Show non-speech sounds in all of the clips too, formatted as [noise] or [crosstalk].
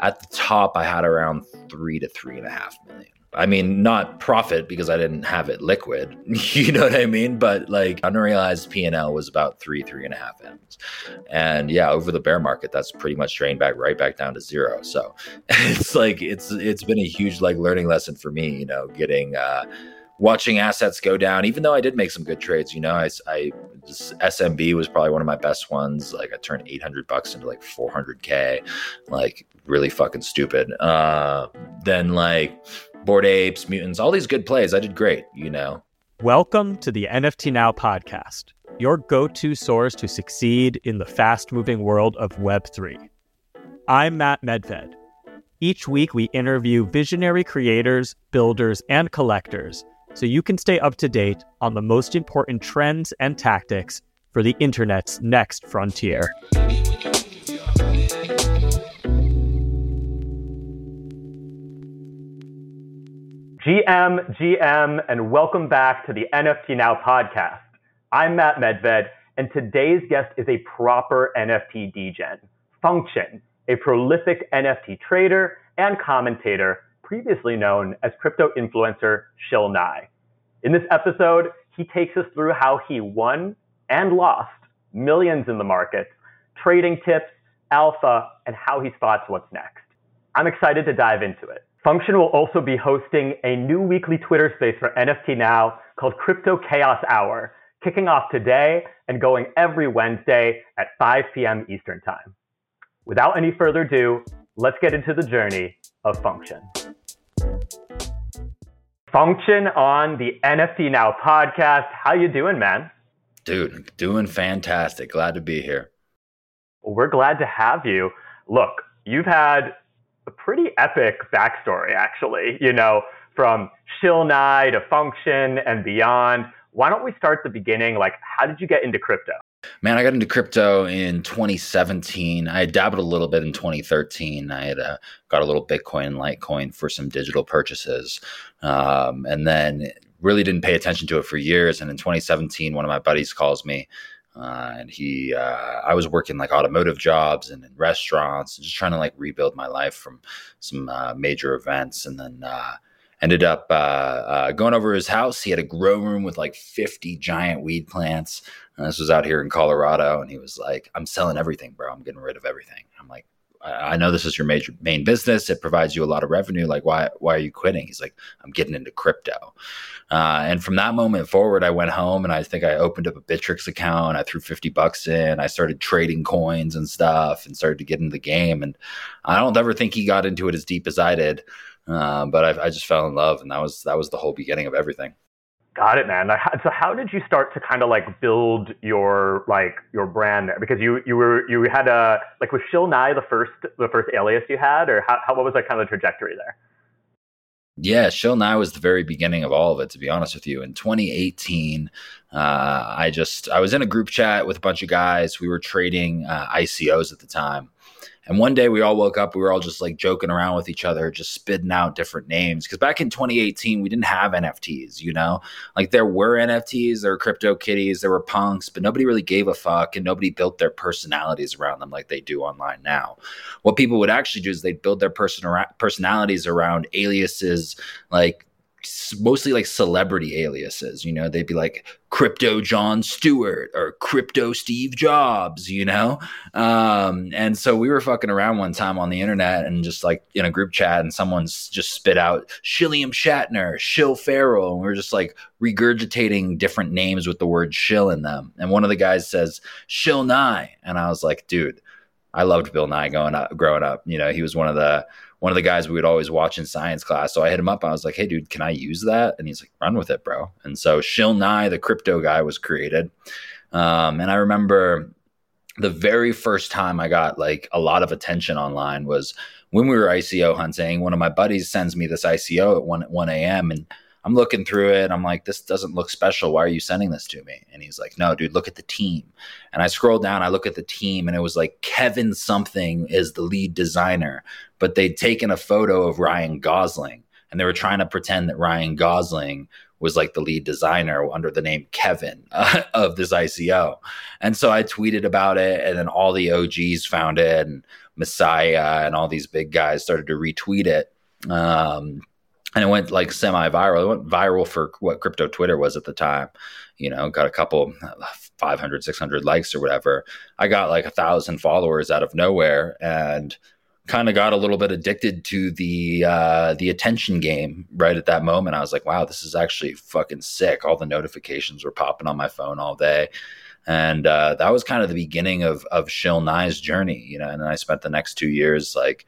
at the top, I had around three to three and a half million. I mean, not profit because I didn't have it liquid. [laughs] you know what I mean? But like unrealized P and L was about three, three and a half M's. And yeah, over the bear market, that's pretty much drained back right back down to zero. So [laughs] it's like it's it's been a huge like learning lesson for me, you know, getting uh watching assets go down, even though I did make some good trades, you know, I, I SMB was probably one of my best ones. Like I turned 800 bucks into like 400K, like really fucking stupid. Uh, then like Bored Apes, Mutants, all these good plays. I did great, you know. Welcome to the NFT Now podcast, your go to source to succeed in the fast moving world of Web3. I'm Matt Medved. Each week, we interview visionary creators, builders, and collectors so you can stay up to date on the most important trends and tactics for the internet's next frontier. GM, GM, and welcome back to the NFT Now podcast. I'm Matt Medved, and today's guest is a proper NFT degen, Fxnction, a prolific NFT trader and commentator previously known as crypto influencer Shill Nye. In this episode, he takes us through how he won and lost millions in the market, trading tips, alpha, and how he spots what's next. I'm excited to dive into it. Fxnction will also be hosting a new weekly Twitter space for NFT Now called Crypto Chaos Hour, kicking off today and going every Wednesday at 5 p.m. Eastern Time. Without any further ado, let's get into the journey of Fxnction. Fxnction on the NFT Now podcast. How you doing, man? Dude, doing fantastic. Glad to be here. We're glad to have you. Look, you've had a pretty epic backstory, actually. You know, from Shill Nye to Fxnction and beyond. Why don't we start the beginning? Like, how did you get into crypto? Man, I got into crypto in 2017. I dabbled a little bit in 2013. I had uh, got a little Bitcoin and Litecoin for some digital purchases, um, and then really didn't pay attention to it for years. And in 2017, one of my buddies calls me, uh, and he, uh, I was working like automotive jobs and in restaurants, just trying to like rebuild my life from some uh, major events, and then uh, ended up uh, uh, going over his house. He had a grow room with like 50 giant weed plants. And this was out here in Colorado. And he was like, I'm selling everything, bro. I'm getting rid of everything. I'm like, I know this is your major main business. It provides you a lot of revenue. Like, why why are you quitting? He's like, I'm getting into crypto. Uh, and from that moment forward, I went home and I think I opened up a Bittrex account. I threw 50 bucks in. I started trading coins and stuff and started to get into the game. And I don't ever think he got into it as deep as I did. Uh, but I, I just fell in love, and that was that was the whole beginning of everything. Got it, man. So how did you start to kind of like build your like your brand there? Because you you were you had a like was Shill Nye the first the first alias you had, or how, how what was that kind of trajectory there? Yeah, Shill Nye was the very beginning of all of it. To be honest with you, in 2018, uh, I just I was in a group chat with a bunch of guys. We were trading uh, ICOs at the time, and one day we all woke up, we were all just like joking around with each other, just spitting out different names. Because back in 2018, we didn't have NFTs, you know? Like there were NFTs, there were CryptoKitties, there were punks, but nobody really gave a fuck and nobody built their personalities around them like they do online now. What people would actually do is they'd build their person personalities around aliases like mostly like celebrity aliases. You know, they'd be like Crypto Jon Stewart or Crypto Steve Jobs, you know? Um, and so we were fucking around one time on the internet and just like in a group chat, and someone's just spit out Shilliam Shatner, Shill Farrell. And we are just like regurgitating different names with the word shill in them. And one of the guys says, Shill Nye. And I was like, dude, I loved Bill Nye going up, growing up. You know, he was one of the one of the guys we would always watch in science class. So I hit him up. I was like, "Hey, dude, can I use that?" And he's like, "Run with it, bro." And so Shill Nye, the crypto guy, was created. Um, and I remember the very first time I got like a lot of attention online was when we were ICO hunting. One of my buddies sends me this ICO at one one a.m. and I'm looking through it. I'm like, this doesn't look special. Why are you sending this to me? And he's like, no, dude, look at the team. And I scroll down, I look at the team, and it was like Kevin something is the lead designer, but they'd taken a photo of Ryan Gosling and they were trying to pretend that Ryan Gosling was like the lead designer under the name Kevin [laughs] uh, of this ICO. And so I tweeted about it, and then all the OGs found it. And Messiah and all these big guys started to retweet it. Um, and it went like semi-viral. It went viral for what crypto Twitter was at the time. You know, got a couple 500, 600 likes or whatever. I got like a thousand followers out of nowhere and kind of got a little bit addicted to the uh, the attention game right at that moment. I was like, wow, this is actually fucking sick. All the notifications were popping on my phone all day. And uh, that was kind of the beginning of of Shill Nye's journey, you know. And then I spent the next two years like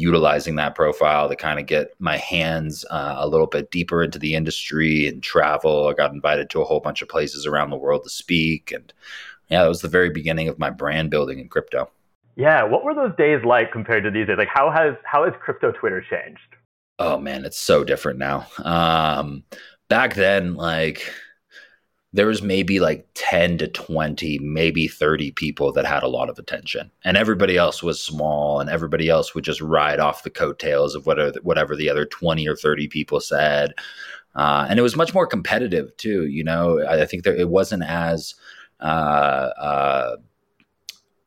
utilizing that profile to kind of get my hands uh, a little bit deeper into the industry and travel. I got invited to a whole bunch of places around the world to speak, and yeah, that was the very beginning of my brand building in crypto. Yeah, what were those days like compared to these days? Like, how has how has crypto Twitter changed? Oh man, it's so different now. Um, back then, like there was maybe like 10 to 20 maybe 30 people that had a lot of attention. And everybody else was small and everybody else would just ride off the coattails of whatever, whatever the other 20 or 30 people said. Uh, and it was much more competitive too you know? I, I think that it wasn't as uh, uh,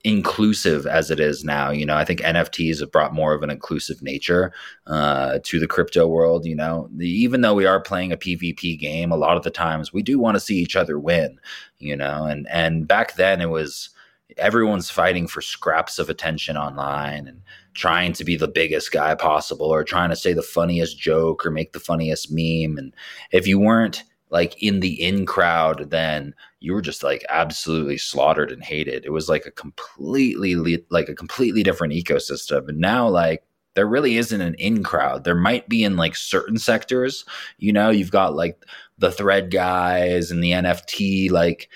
inclusive as it is now. You know, I think NFTs have brought more of an inclusive nature uh, to the crypto world. You know, the, even though we are playing a PvP game, a lot of the times we do want to see each other win. You know, and and back then it was everyone's fighting for scraps of attention online and trying to be the biggest guy possible or trying to say the funniest joke or make the funniest meme and if you weren't like in the in crowd, then you were just like absolutely slaughtered and hated. It was like a completely like a completely different ecosystem. And now like there really isn't an in crowd. There might be in like certain sectors, you know, you've got like the thread guys and the NFT like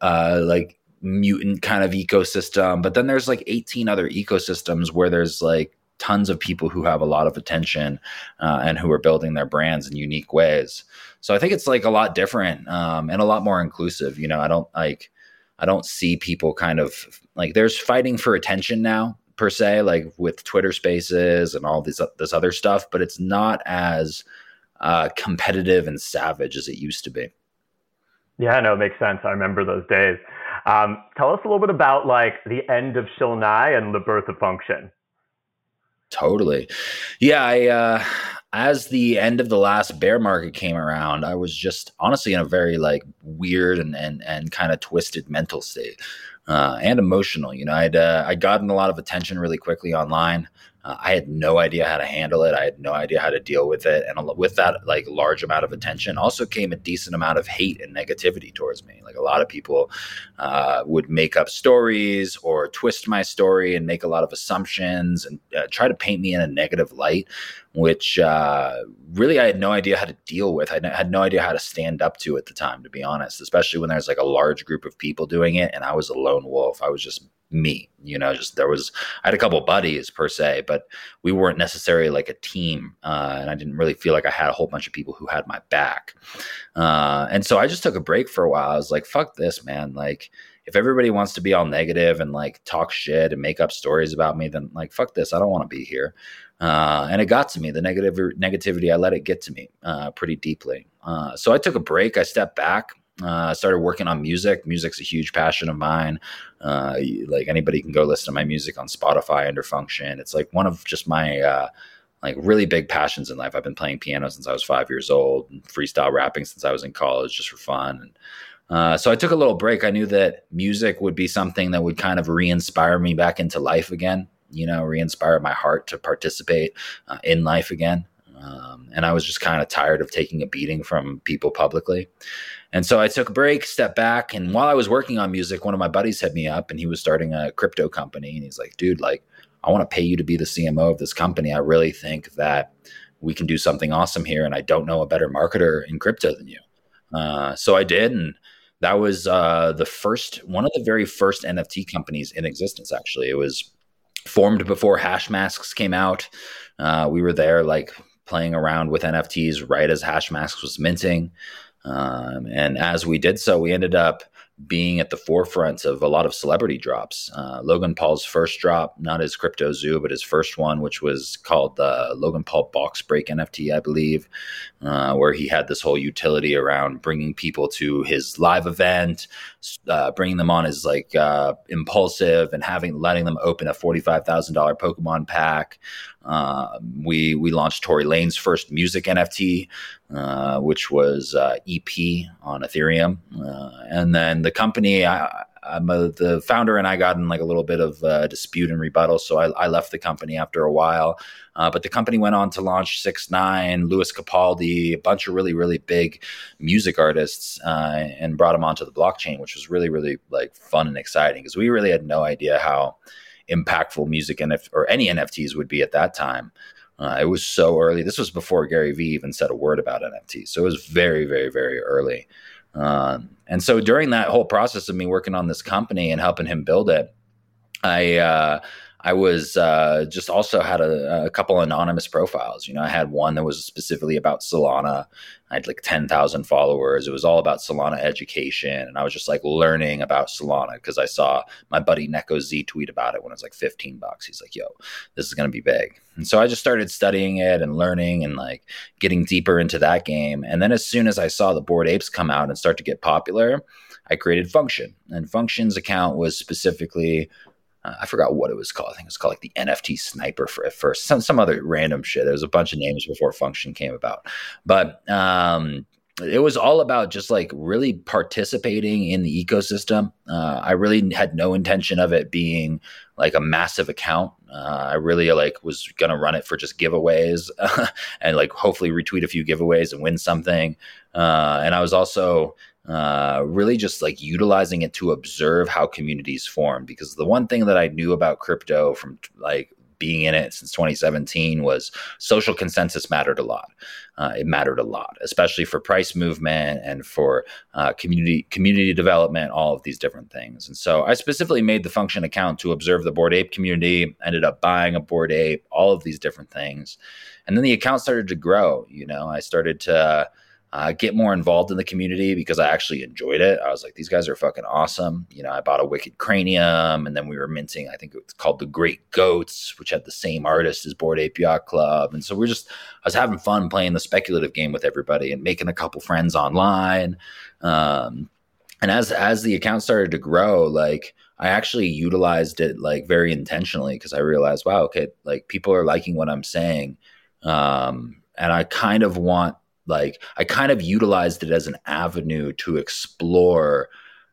uh like mutant kind of ecosystem, but then there's like 18 other ecosystems where there's like tons of people who have a lot of attention uh, and who are building their brands in unique ways. So I think it's like a lot different um, and a lot more inclusive. You know, I don't like I don't see people kind of like there's fighting for attention now per se, like with Twitter Spaces and all this this other stuff, but it's not as uh, competitive and savage as it used to be. Yeah, no, it makes sense. I remember those days. Um, tell us a little bit about like the end of Shill Nye and the birth of Fxnction. Totally. Yeah, I uh as the end of the last bear market came around, I was just honestly in a very like weird and and and kind of twisted mental state. Uh, and emotional. You know, I'd uh, I'd gotten a lot of attention really quickly online. Uh, I had no idea how to handle it. I had no idea how to deal with it. And with that, like large amount of attention, also came a decent amount of hate and negativity towards me. Like a lot of people uh, would make up stories or twist my story and make a lot of assumptions and uh, try to paint me in a negative light, which uh, really I had no idea how to deal with. I had no idea how to stand up to at the time, to be honest. Especially when there's like a large group of people doing it, and I was a lone wolf. I was just me you know just there was i had a couple buddies per se but we weren't necessarily like a team uh, and i didn't really feel like i had a whole bunch of people who had my back uh, and so i just took a break for a while i was like fuck this man like if everybody wants to be all negative and like talk shit and make up stories about me then like fuck this i don't want to be here uh, and it got to me the negative negativity i let it get to me uh, pretty deeply uh, so i took a break i stepped back uh, I started working on music. Music's a huge passion of mine. Uh, like anybody can go listen to my music on Spotify under Fxnction. It's like one of just my uh, like really big passions in life. I've been playing piano since I was five years old, and freestyle rapping since I was in college, just for fun. And uh, so I took a little break. I knew that music would be something that would kind of re-inspire me back into life again. You know, re-inspire my heart to participate uh, in life again. Um, and I was just kind of tired of taking a beating from people publicly. And so I took a break, stepped back, and while I was working on music, one of my buddies hit me up and he was starting a crypto company. And he's like, dude, like, I want to pay you to be the CMO of this company. I really think that we can do something awesome here. And I don't know a better marketer in crypto than you. Uh, so I did. And that was uh, the first, one of the very first NFT companies in existence, actually. It was formed before Hashmasks came out. Uh, we were there like playing around with NFTs right as Hashmasks was minting. Um, and as we did so, we ended up being at the forefront of a lot of celebrity drops. Uh, Logan Paul's first drop, not his CryptoZoo, but his first one, which was called the Logan Paul Box Break NFT, I believe, uh, where he had this whole utility around bringing people to his live event, uh, bringing them on as like uh, Impaulsive and having letting them open a forty five thousand dollar Pokemon pack. Uh, we we launched Tory Lanez' first music NFT, uh, which was uh, EP on Ethereum, uh, and then the company. I, I'm a, the founder and I got in like a little bit of uh, dispute and rebuttal, so I, I, left the company after a while. Uh, but the company went on to launch Six Nine, Lewis Capaldi, a bunch of really really big music artists, and brought them onto the blockchain, which was really really like fun and exciting because we really had no idea how impactful music NF- or any NFTs would be at that time. Uh, it was so early. This was before Gary Vee even said a word about NFTs. So it was very, very, very early. Um, and so during that whole process of me working on this company and helping him build it, I uh, I was uh, just also had a, a, couple anonymous profiles. You know, I had one that was specifically about Solana. I had like 10,000 followers. It was all about Solana education. And I was just like learning about Solana because I saw my buddy Neko Z tweet about it when it was like 15 bucks. He's like, yo, this is going to be big. And so I just started studying it and learning and like getting deeper into that game. And then as soon as I saw the Bored Apes come out and start to get popular, I created Fxnction. And Fxnction's account was specifically uh, I forgot what it was called. I think it was called like the NFT Sniper for at first, some some other random shit. There was a bunch of names before Fxnction came about, but um, it was all about just like really participating in the ecosystem. Uh, I really had no intention of it being like a massive account. Uh, I really like was gonna run it for just giveaways [laughs] and like hopefully retweet a few giveaways and win something. Uh, and I was also uh, really just like utilizing it to observe how communities form. Because the one thing that I knew about crypto from like being in it since 2017 was social consensus mattered a lot. Uh, it mattered a lot, especially for price movement and for uh, community community development, all of these different things. And so I specifically made the function account to observe the Bored Ape community. Ended up buying a Bored Ape, all of these different things, and then the account started to grow. You know, I started to uh, get more involved in the community because I actually enjoyed it. I was like, these guys are fucking awesome. You know, I bought a Wicked Cranium, and then we were minting. I think it's called the Great Goats, which had the same artist as Bored Ape Club, and so we're just. I was having fun playing the speculative game with everybody and making a couple friends online. Um, and as as the account started to grow, like I actually utilized it like very intentionally because I realized, wow, okay, like people are liking what I'm saying. Um, and I kind of want like i kind of utilized it as an avenue to explore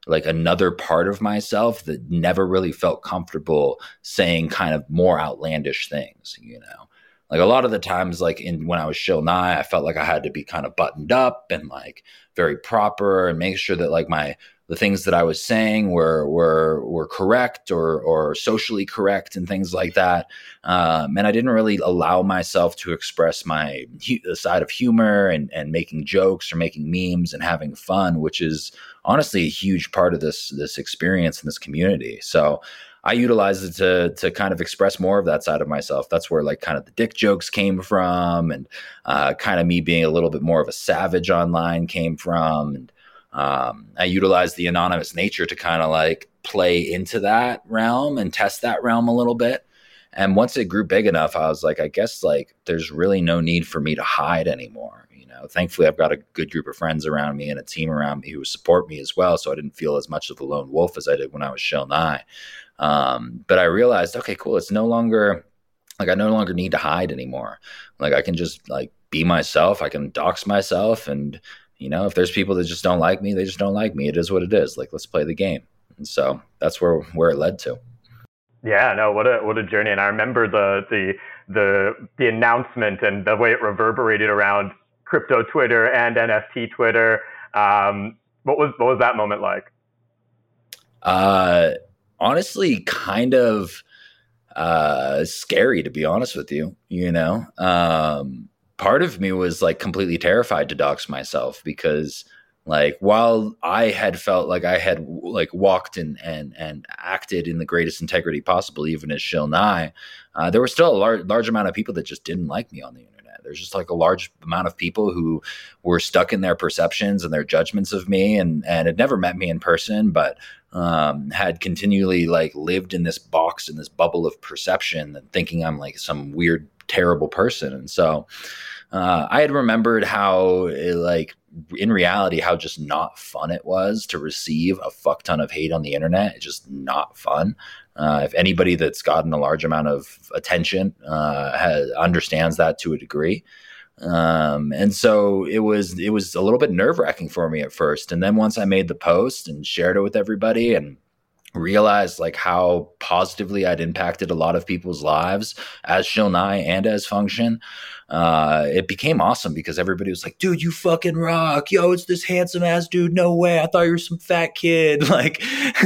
like another part of myself that never really felt comfortable saying kind of more outlandish things you know? Like a lot of the times like in when i was Shill Nye i felt like i had to be kind of buttoned up and like very proper and make sure that like my the things that I was saying were were were correct or or socially correct and things like that. Um, and I didn't really allow myself to express my hu- side of humor and and making jokes or making memes and having fun, which is honestly a huge part of this this experience in this community. So. I utilized it to to kind of express more of that side of myself. That's where like kind of the dick jokes came from, and uh, kind of me being a little bit more of a savage online came from. And um, I utilized the anonymous nature to kind of like play into that realm and test that realm a little bit. And once it grew big enough, I was like, I guess like there's really no need for me to hide anymore. You know, thankfully I've got a good group of friends around me and a team around me who support me as well. So I didn't feel as much of a lone wolf as I did when I was Shill Nye. Um, but I realized, okay, cool. It's no longer like I no longer need to hide anymore. Like I can just like be myself. I can dox myself and you know, if there's people that just don't like me, they just don't like me. It is what it is. Like, let's play the game. And so that's where where it led to. Yeah, no, what a what a journey. And I remember the the the the announcement and the way it reverberated around crypto Twitter and NFT Twitter. Um, what was what was that moment like? Uh, honestly, kind of uh, scary to be honest with you. You know, um, part of me was like completely terrified to dox myself because like while I had felt like I had like walked and and and acted in the greatest integrity possible, even as Shill Nye, uh, there was still a large large amount of people that just didn't like me on the internet. There's just like a large amount of people who were stuck in their perceptions and their judgments of me and, and had never met me in person, but um, had continually like lived in this box in this bubble of perception and thinking I'm like some weird, terrible person. And so uh, I had remembered how it, like in reality how just not fun it was to receive a fuck ton of hate on the internet. It's just not fun. Uh, if anybody that's gotten a large amount of attention uh, has, understands that to a degree, um, and so it was it was a little bit nerve wracking for me at first, and then once I made the post and shared it with everybody and realized like how positively I'd impacted a lot of people's lives as Shill Nye and as Fxnction. Uh, it became awesome because everybody was like, dude, you fucking rock. Yo, it's this handsome ass dude. No way. I thought you were some fat kid. [laughs] Like,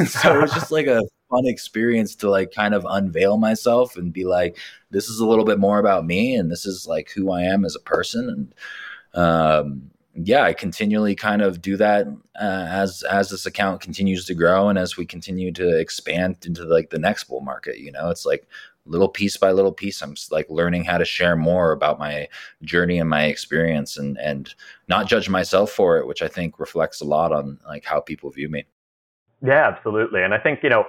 so it was just like a fun experience to like kind of unveil myself and be like, this is a little bit more about me and this is like who I am as a person. And, um, yeah, I continually kind of do that uh, as as this account continues to grow and as we continue to expand into like the next bull market. You know, it's like little piece by little piece. I'm like learning how to share more about my journey and my experience, and and not judge myself for it, which I think reflects a lot on like how people view me. Yeah, absolutely. And I think you know,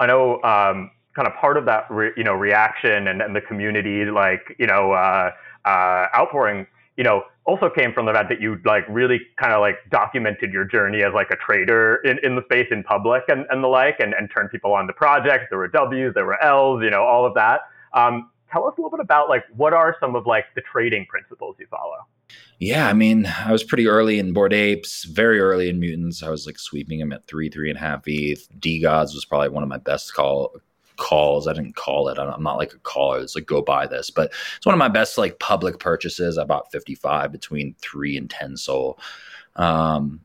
I know um, kind of part of that re, you know reaction and, and the community like you know uh, uh, outpouring you know, also came from the fact that you like really kind of like documented your journey as like a trader in, in the space in public and, and the like, and, and turned people on to projects. There were W's, there were L's, you know, all of that. Um, tell us a little bit about like what are some of like the trading principles you follow? Yeah, I mean, I was pretty early in Bored Apes, very early in Mutants. I was like sweeping them at three, three and a half ETH. DeGods was probably one of my best call calls. I didn't call it. I'm not like a caller. It's like go buy this, but it's one of my best like public purchases. I bought 55 between three and 10 SOL Um,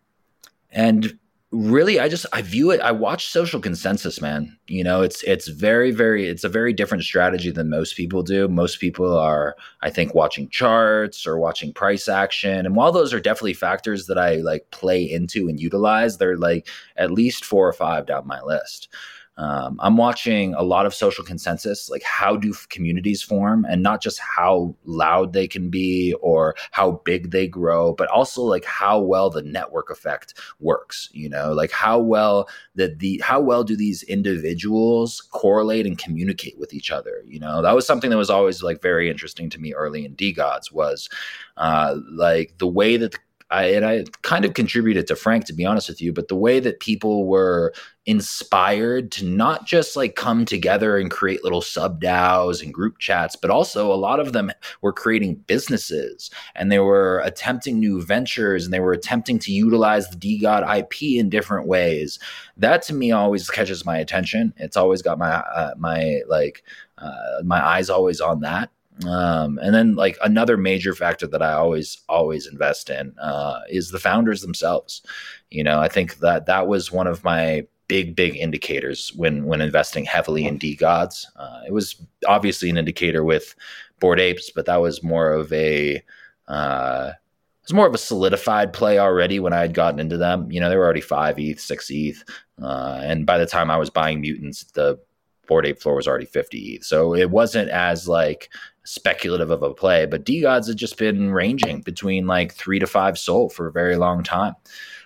and really i just i view it i watch social consensus man. You know it's it's very very it's a very different strategy than most people do. Most people are i think watching charts or watching price action. And while those are definitely factors that i like play into and utilize they're like at least four or five down my list um, I'm watching a lot of social consensus, like how do communities form, and not just how loud they can be or how big they grow, but also like how well the network effect works. You know, like how well that the how well do these individuals correlate and communicate with each other. You know, that was something that was always like very interesting to me early in DeGods was uh, like the way that the I, and I kind of contributed to Frank, to be honest with you, but the way that people were inspired to not just like come together and create little sub DAOs and group chats, but also a lot of them were creating businesses and they were attempting new ventures and they were attempting to utilize the DeGod IP in different ways. That to me always catches my attention. It's always got my uh, my like uh, my eyes always on that. Um, and then like another major factor that I always always invest in uh, is the founders themselves. You know, I think that that was one of my big big indicators when when investing heavily in DeGods. Uh, it was obviously an indicator with Bored Apes, but that was more of a uh, it was more of a solidified play already when I had gotten into them. You know, they were already five ETH, six ETH, uh, and by the time I was buying mutants, the Bored Ape floor was already 50 ETH. So it wasn't as like speculative of a play, but DeGods had just been ranging between like three to five SOL for a very long time.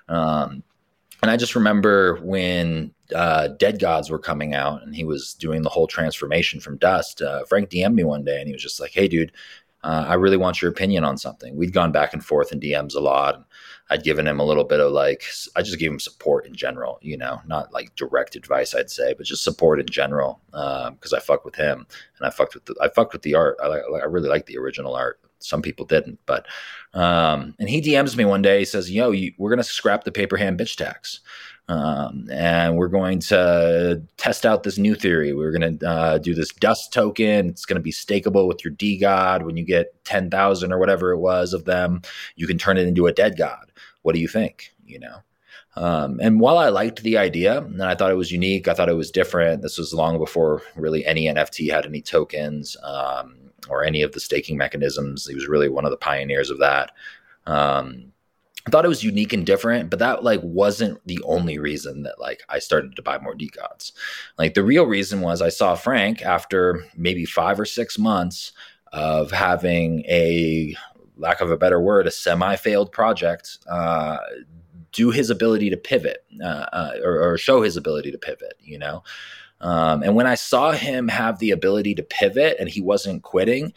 Um, and I just remember when uh, Dead Gods were coming out and he was doing the whole transformation from dust. Uh, Frank DM'd me one day and he was just like, Hey, dude, uh, I really want your opinion on something. We'd gone back and forth in DMs a lot. I'd given him a little bit of like, I just gave him support in general, you know, not like direct advice, I'd say, but just support in general um, I fucked with him and I fucked with the, I fucked with the art. I, I really like the original art. Some people didn't, but um, and he DMs me one day. He says, "Yo, you, we're gonna scrap the paper hand bitch tax." Um, and we're going to test out this new theory. We're going to uh, do this dust token. It's going to be stakeable with your DeGod. When you get 10,000 or whatever it was of them, you can turn it into a dead god. What do you think? You know? Um, and while I liked the idea and I thought it was unique, I thought it was different. This was long before really any NFT had any tokens um, or any of the staking mechanisms. He was really one of the pioneers of that. Um, I thought it was unique and different, but that like wasn't the only reason that like I started to buy more DeGods. Like the real reason was I saw Frank after maybe five or six months of having a lack of a better word, a semi-failed project, uh, do his ability to pivot uh, uh, or, or, show his ability to pivot. You know, um, and when I saw him have the ability to pivot and he wasn't quitting,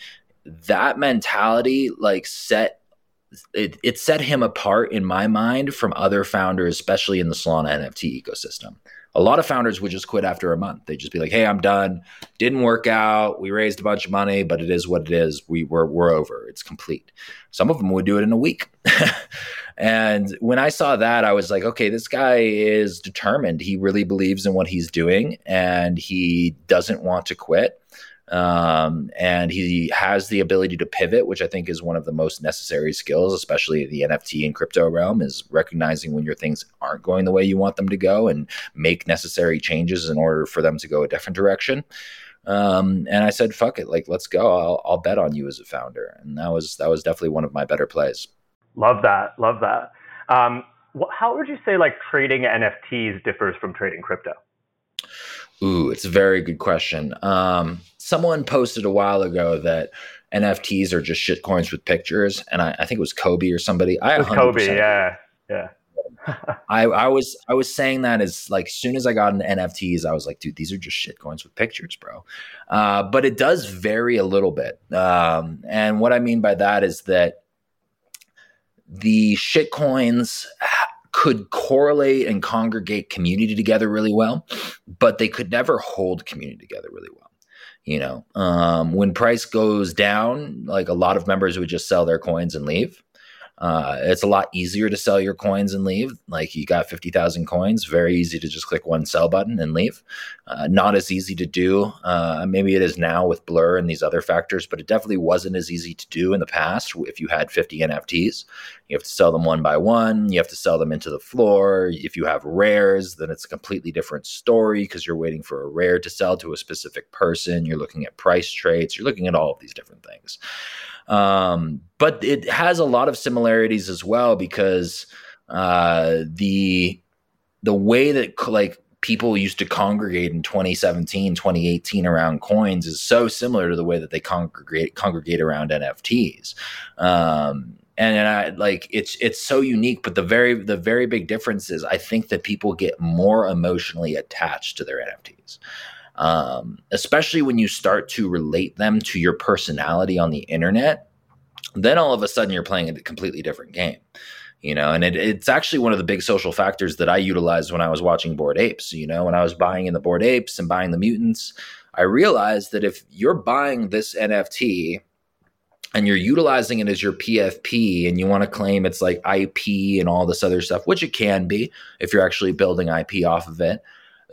that mentality like set it, it set him apart in my mind from other founders, especially in the Solana NFT ecosystem. A lot of founders would just quit after a month. They'd just be like, "Hey, I'm done. Didn't work out. We raised a bunch of money, but it is what it is. We were we're over. It's complete." Some of them would do it in a week. [laughs] and when I saw that, I was like, "Okay, this guy is determined. He really believes in what he's doing, and he doesn't want to quit." Um, and he has the ability to pivot, which I think is one of the most necessary skills, especially the NFT and crypto realm, is recognizing when your things aren't going the way you want them to go and make necessary changes in order for them to go a different direction. Um, and I said, "Fuck it, like let's go. I'll, I'll bet on you as a founder." And that was that was definitely one of my better plays. Love that, love that. Um, how would you say like trading NFTs differs from trading crypto? Ooh, it's a very good question. Um, someone posted a while ago that NFTs are just shit coins with pictures, and I, I think it was Cobie or somebody. I Cobie, yeah, yeah. [laughs] I, I was I was saying that as like as soon as I got into NFTs, I was like, dude, these are just shit coins with pictures, bro. Uh, but it does vary a little bit, um, and what I mean by that is that the shit coins could correlate and congregate community together really well, but they could never hold community together really well. You know, um, when price goes down, like a lot of members would just sell their coins and leave. Uh, it's a lot easier to sell your coins and leave. Like you got 50,000 coins, very easy to just click one sell button and leave. Uh, not as easy to do. Uh, maybe it is now with Blur and these other factors, but it definitely wasn't as easy to do in the past if you had 50 NFTs. You have to sell them one by one. You have to sell them into the floor. If you have rares, then it's a completely different story because you're waiting for a rare to sell to a specific person. You're looking at price traits. You're looking at all of these different things. Um, but it has a lot of similarities as well because uh, the the way that like people used to congregate in 2017 2018 around coins is so similar to the way that they congregate congregate around nfts um, and, and I like it's it's so unique but the very the very big difference is i think that people get more emotionally attached to their nfts um, especially when you start to relate them to your personality on the internet. Then all of a sudden you're playing a completely different game, you know. And it, it's actually one of the big social factors that I utilized when I was watching Bored Apes. You know, when I was buying in the Bored Apes and buying the Mutants, I realized that if you're buying this NFT and you're utilizing it as your PFP and you want to claim it's like IP and all this other stuff, which it can be if you're actually building IP off of it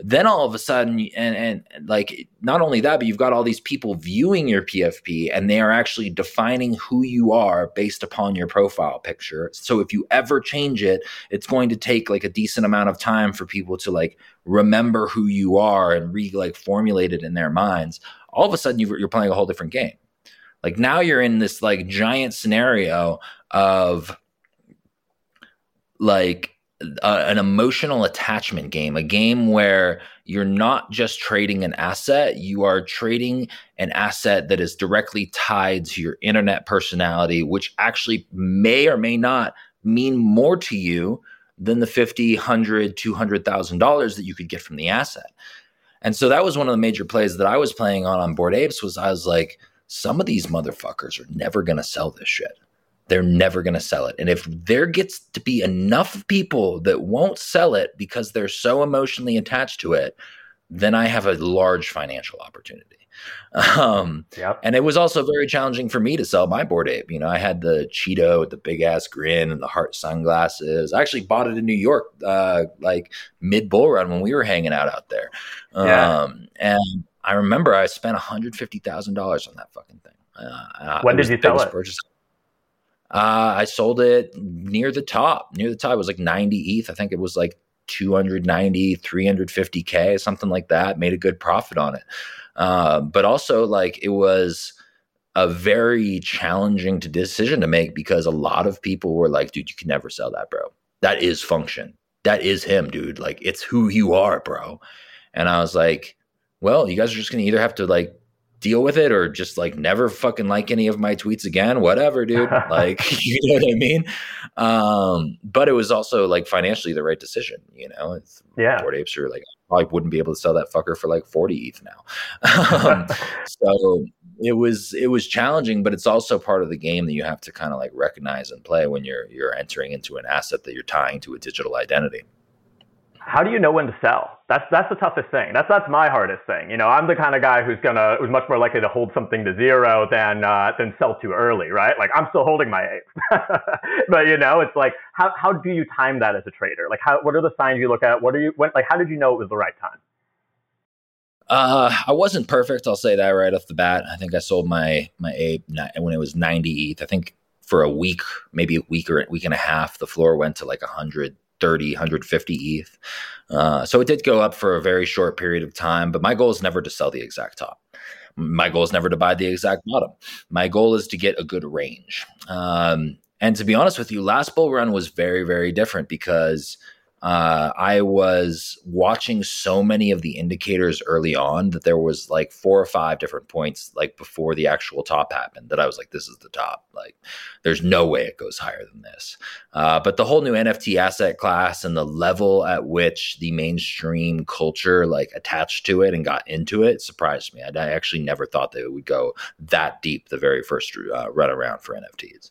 then all of a sudden and, and like not only that but you've got all these people viewing your pfp and they are actually defining who you are based upon your profile picture. So if you ever change it it's going to take like a decent amount of time for people to like remember who you are and re like formulate it in their minds. All of a sudden you're playing a whole different game. Like now you're in this like giant scenario of like an emotional attachment game, a game where you're not just trading an asset, you are trading an asset that is directly tied to your internet personality, which actually may or may not mean more to you than the 50, 100, 200,000 dollars that you could get from the asset. And so that was one of the major plays that I was playing on on Bored Apes was I was like, some of these motherfuckers are never going to sell this shit they're never going to sell it. And if there gets to be enough people that won't sell it because they're so emotionally attached to it, then I have a large financial opportunity. Um, yep. And it was also very challenging for me to sell my Bored Ape. You know, I had the Cheeto with the big ass grin and the heart sunglasses. I actually bought it in New York, uh, like mid bull run when we were hanging out out there. Yeah. Um, and I remember I spent $150,000 on that fucking thing. Uh, when did you sell it? Purchase. Uh, I sold it near the top. Near the top, it was like 90 ETH. I think it was like 290, 350K, something like that. Made a good profit on it. Uh, but also, like, it was a very challenging to decision to make because a lot of people were like, dude, you can never sell that, bro. That is function. That is him, dude. Like, it's who you are, bro. And I was like, well, you guys are just going to either have to like deal with it or just like never fucking like any of my tweets again whatever dude. [laughs] Like [laughs] you know what i mean? Um but it was also like financially the right decision you know? It's yeah. Bored apes are like I wouldn't be able to sell that fucker for like 40 ETH now. [laughs] um, so it was it was challenging, but it's also part of the game that you have to kind of like recognize and play when you're you're entering into an asset that you're tying to a digital identity how do you know when to sell? That's that's the toughest thing. That's that's my hardest thing. You know, I'm the kind of guy who's gonna who's much more likely to hold something to zero than uh, than sell too early, right? Like I'm still holding my apes, [laughs] but you know, it's like how how do you time that as a trader? Like how what are the signs you look at? What are you when like how did you know it was the right time? Uh, I wasn't perfect. I'll say that right off the bat. I think I sold my my ape when it was 90 ETH. I think for a week, maybe a week or a week and a half, the floor went to like 100 130, 150 ETH. Uh, so it did go up for a very short period of time, but my goal is never to sell the exact top. My goal is never to buy the exact bottom. My goal is to get a good range. Um, and to be honest with you, last bull run was very, very different because uh, I was watching so many of the indicators early on that there was like four or five different points like before the actual top happened that I was like, this is the top. Like, there's no way it goes higher than this. Uh, but the whole new NFT asset class and the level at which the mainstream culture like attached to it and got into it surprised me. I, I actually never thought that it would go that deep the very first uh, run around for NFTs.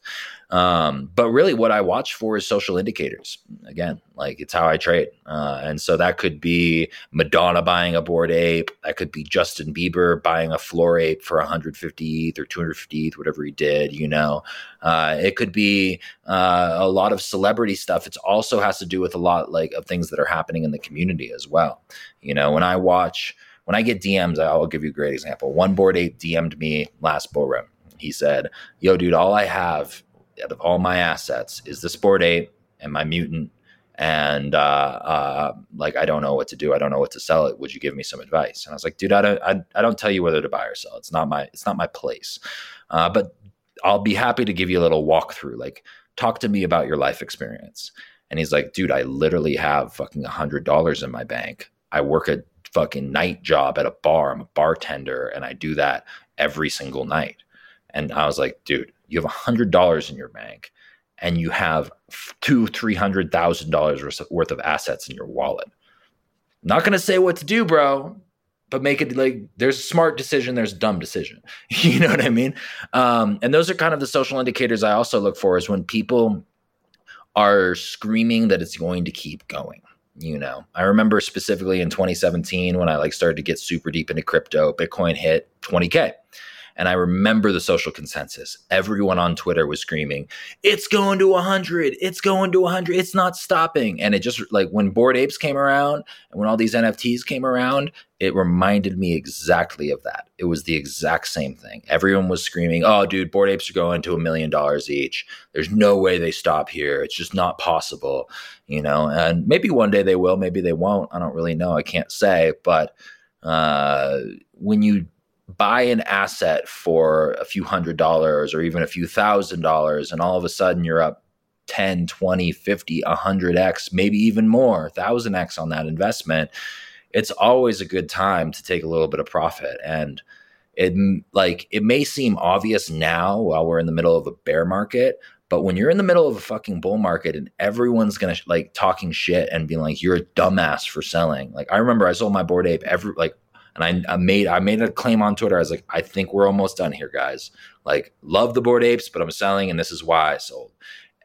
Um, but really, what I watch for is social indicators. Again, like it's how I trade, uh, and so that could be Madonna buying a bored ape. That could be Justin Bieber buying a floor ape for 150 ETH or 250 ETH, whatever he did. You know, uh, it could be uh, a lot of celebrity stuff. It also has to do with a lot like of things that are happening in the community as well. You know, when I watch, when I get DMs, I'll give you a great example. One bored ape DM'd me last bull run. He said, "Yo, dude, all I have out of all my assets is the Sport 8 and my mutant and uh, uh, like I don't know what to do. I don't know what to sell it. Would you give me some advice? And I was like, dude, I don't, I, I don't tell you whether to buy or sell. It's not my, it's not my place. Uh, but I'll be happy to give you a little walkthrough. Like, talk to me about your life experience. And he's like, dude, I literally have fucking a hundred dollars in my bank. I work a fucking night job at a bar. I'm a bartender, and I do that every single night. And I was like, dude, you have a hundred dollars in your bank and you have two, three hundred thousand dollars worth of assets in your wallet. not gonna say what to do, bro, but make it like there's a smart decision, there's a dumb decision. [laughs] you know what I mean? Um, and those are kind of the social indicators I also look for is when people are screaming that it's going to keep going you know i remember specifically in 2017 when i like started to get super deep into crypto bitcoin hit 20k and I remember the social consensus. Everyone on Twitter was screaming, "It's going to 100. It's going to 100. It's not stopping." And it just like when Bored Apes came around and when all these NFTs came around, it reminded me exactly of that. It was the exact same thing. Everyone was screaming, "Oh, dude, Bored Apes are going to a million dollars each. There's no way they stop here. It's just not possible." You know, and maybe one day they will, maybe they won't. I don't really know. I can't say, but uh, when you buy an asset for a few hundred dollars or even a few thousand dollars and all of a sudden you're up 10 20 50 100x maybe even more 1000x on that investment it's always a good time to take a little bit of profit. And it like it may seem obvious now while we're in the middle of a bear market but when you're in the middle of a fucking bull market and everyone's gonna like talking shit and being like you're a dumbass for selling. Like i remember i sold my board ape every like and I, I, made I made a claim on Twitter. I was like, I think we're almost done here, guys. Like, love the bored apes, but I'm selling, and this is why I sold.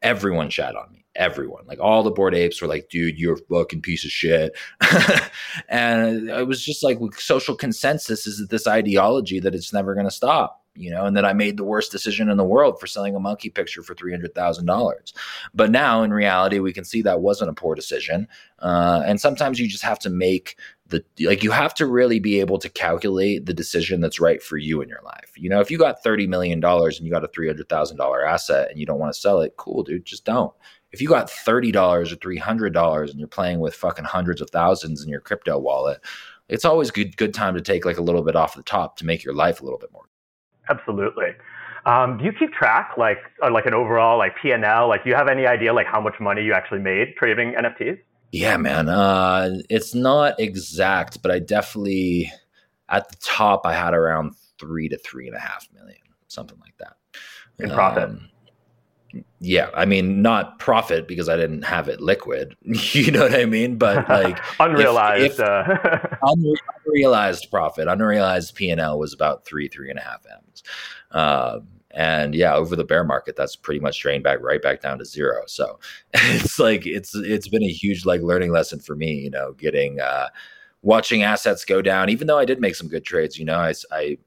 Everyone shat on me. Everyone, like all the bored apes, were like, "Dude, you're a fucking piece of shit." [laughs] and it was just like social consensus is this ideology that it's never going to stop you know, and that I made the worst decision in the world for selling a monkey picture for three hundred thousand dollars. But now, in reality, we can see that wasn't a poor decision. Uh, and sometimes you just have to make the like you have to really be able to calculate the decision that's right for you in your life. You know, if you got thirty million dollars and you got a three hundred thousand dollar asset and you don't want to sell it, cool, dude, just don't. If you got thirty dollars or three hundred dollars and you're playing with fucking hundreds of thousands in your crypto wallet, it's always good good time to take like a little bit off the top to make your life a little bit more. Absolutely. Um, do you keep track like uh, like an overall like P and L? Like, do you have any idea like how much money you actually made trading NFTs? Yeah, man. Uh, it's not exact, but I definitely at the top I had around three to three and a half million, something like that. In profit. Um, yeah, I mean, not profit because I didn't have it liquid. [laughs] you know what I mean? But like [laughs] unrealized, if, if uh... [laughs] unrealized profit, unrealized P and L was about three, three and a half m's. Um, and yeah, over the bear market, that's pretty much drained back right back down to zero. So [laughs] it's like it's it's been a huge like learning lesson for me. You know, getting uh, watching assets go down, even though I did make some good trades, you know, I, I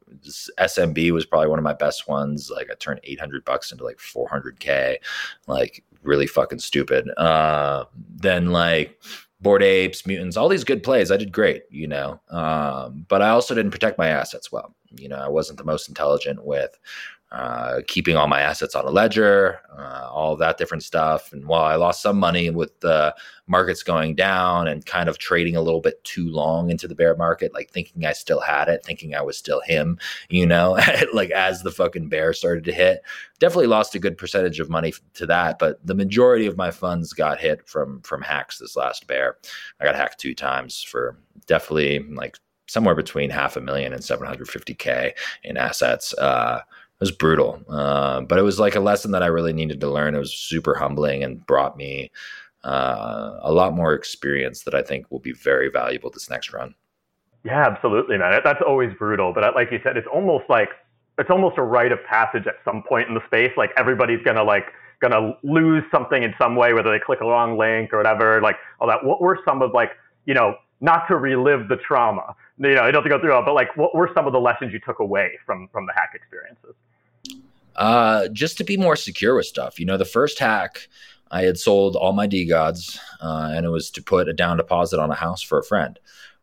SMB was probably one of my best ones. Like I turned 800 bucks into like 400 K, like really fucking stupid. Uh, then like bored apes, mutants, all these good plays. I did great, you know, um, but I also didn't protect my assets well. You know, I wasn't the most intelligent with uh, keeping all my assets on a ledger, uh, all that different stuff. And while I lost some money with the markets going down and kind of trading a little bit too long into the bear market, like thinking I still had it, thinking I was still him, you know, [laughs] like as the fucking bear started to hit, definitely lost a good percentage of money to that. But the majority of my funds got hit from from hacks this last bear. I got hacked two times for definitely like somewhere between half a million and 750k in assets. Uh, was brutal. Uh, but it was like a lesson that I really needed to learn. It was super humbling and brought me uh, a lot more experience that I think will be very valuable this next run. Yeah, absolutely, man. That's always brutal. But like you said, it's almost like it's almost a rite of passage at some point in the space. Like everybody's gonna like gonna lose something in some way, whether they click a wrong link or whatever. Like all that. What were some of like you know not to relive the trauma, you know, I don't have to go through it, but like, what were some of the lessons you took away from from the hack experiences? Uh, just to be more secure with stuff. You know, the first hack, I had sold all my DeGods, uh, and it was to put a down deposit on a house for a friend.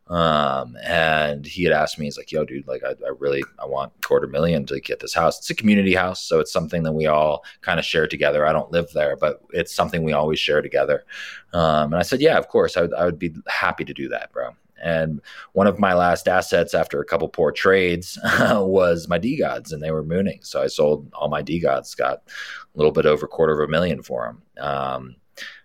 Um, and he had asked me, he's like, yo, dude, like, I, I, really, I want quarter million to get this house. It's a community house. So it's something that we all kind of share together. I don't live there, but it's something we always share together. Um, and I said, yeah, of course, I would, I would be happy to do that, bro. And one of my last assets after a couple poor trades [laughs] was my DeGods, and they were mooning. So I sold all my DeGods, got a little bit over a quarter of a million for them. Um,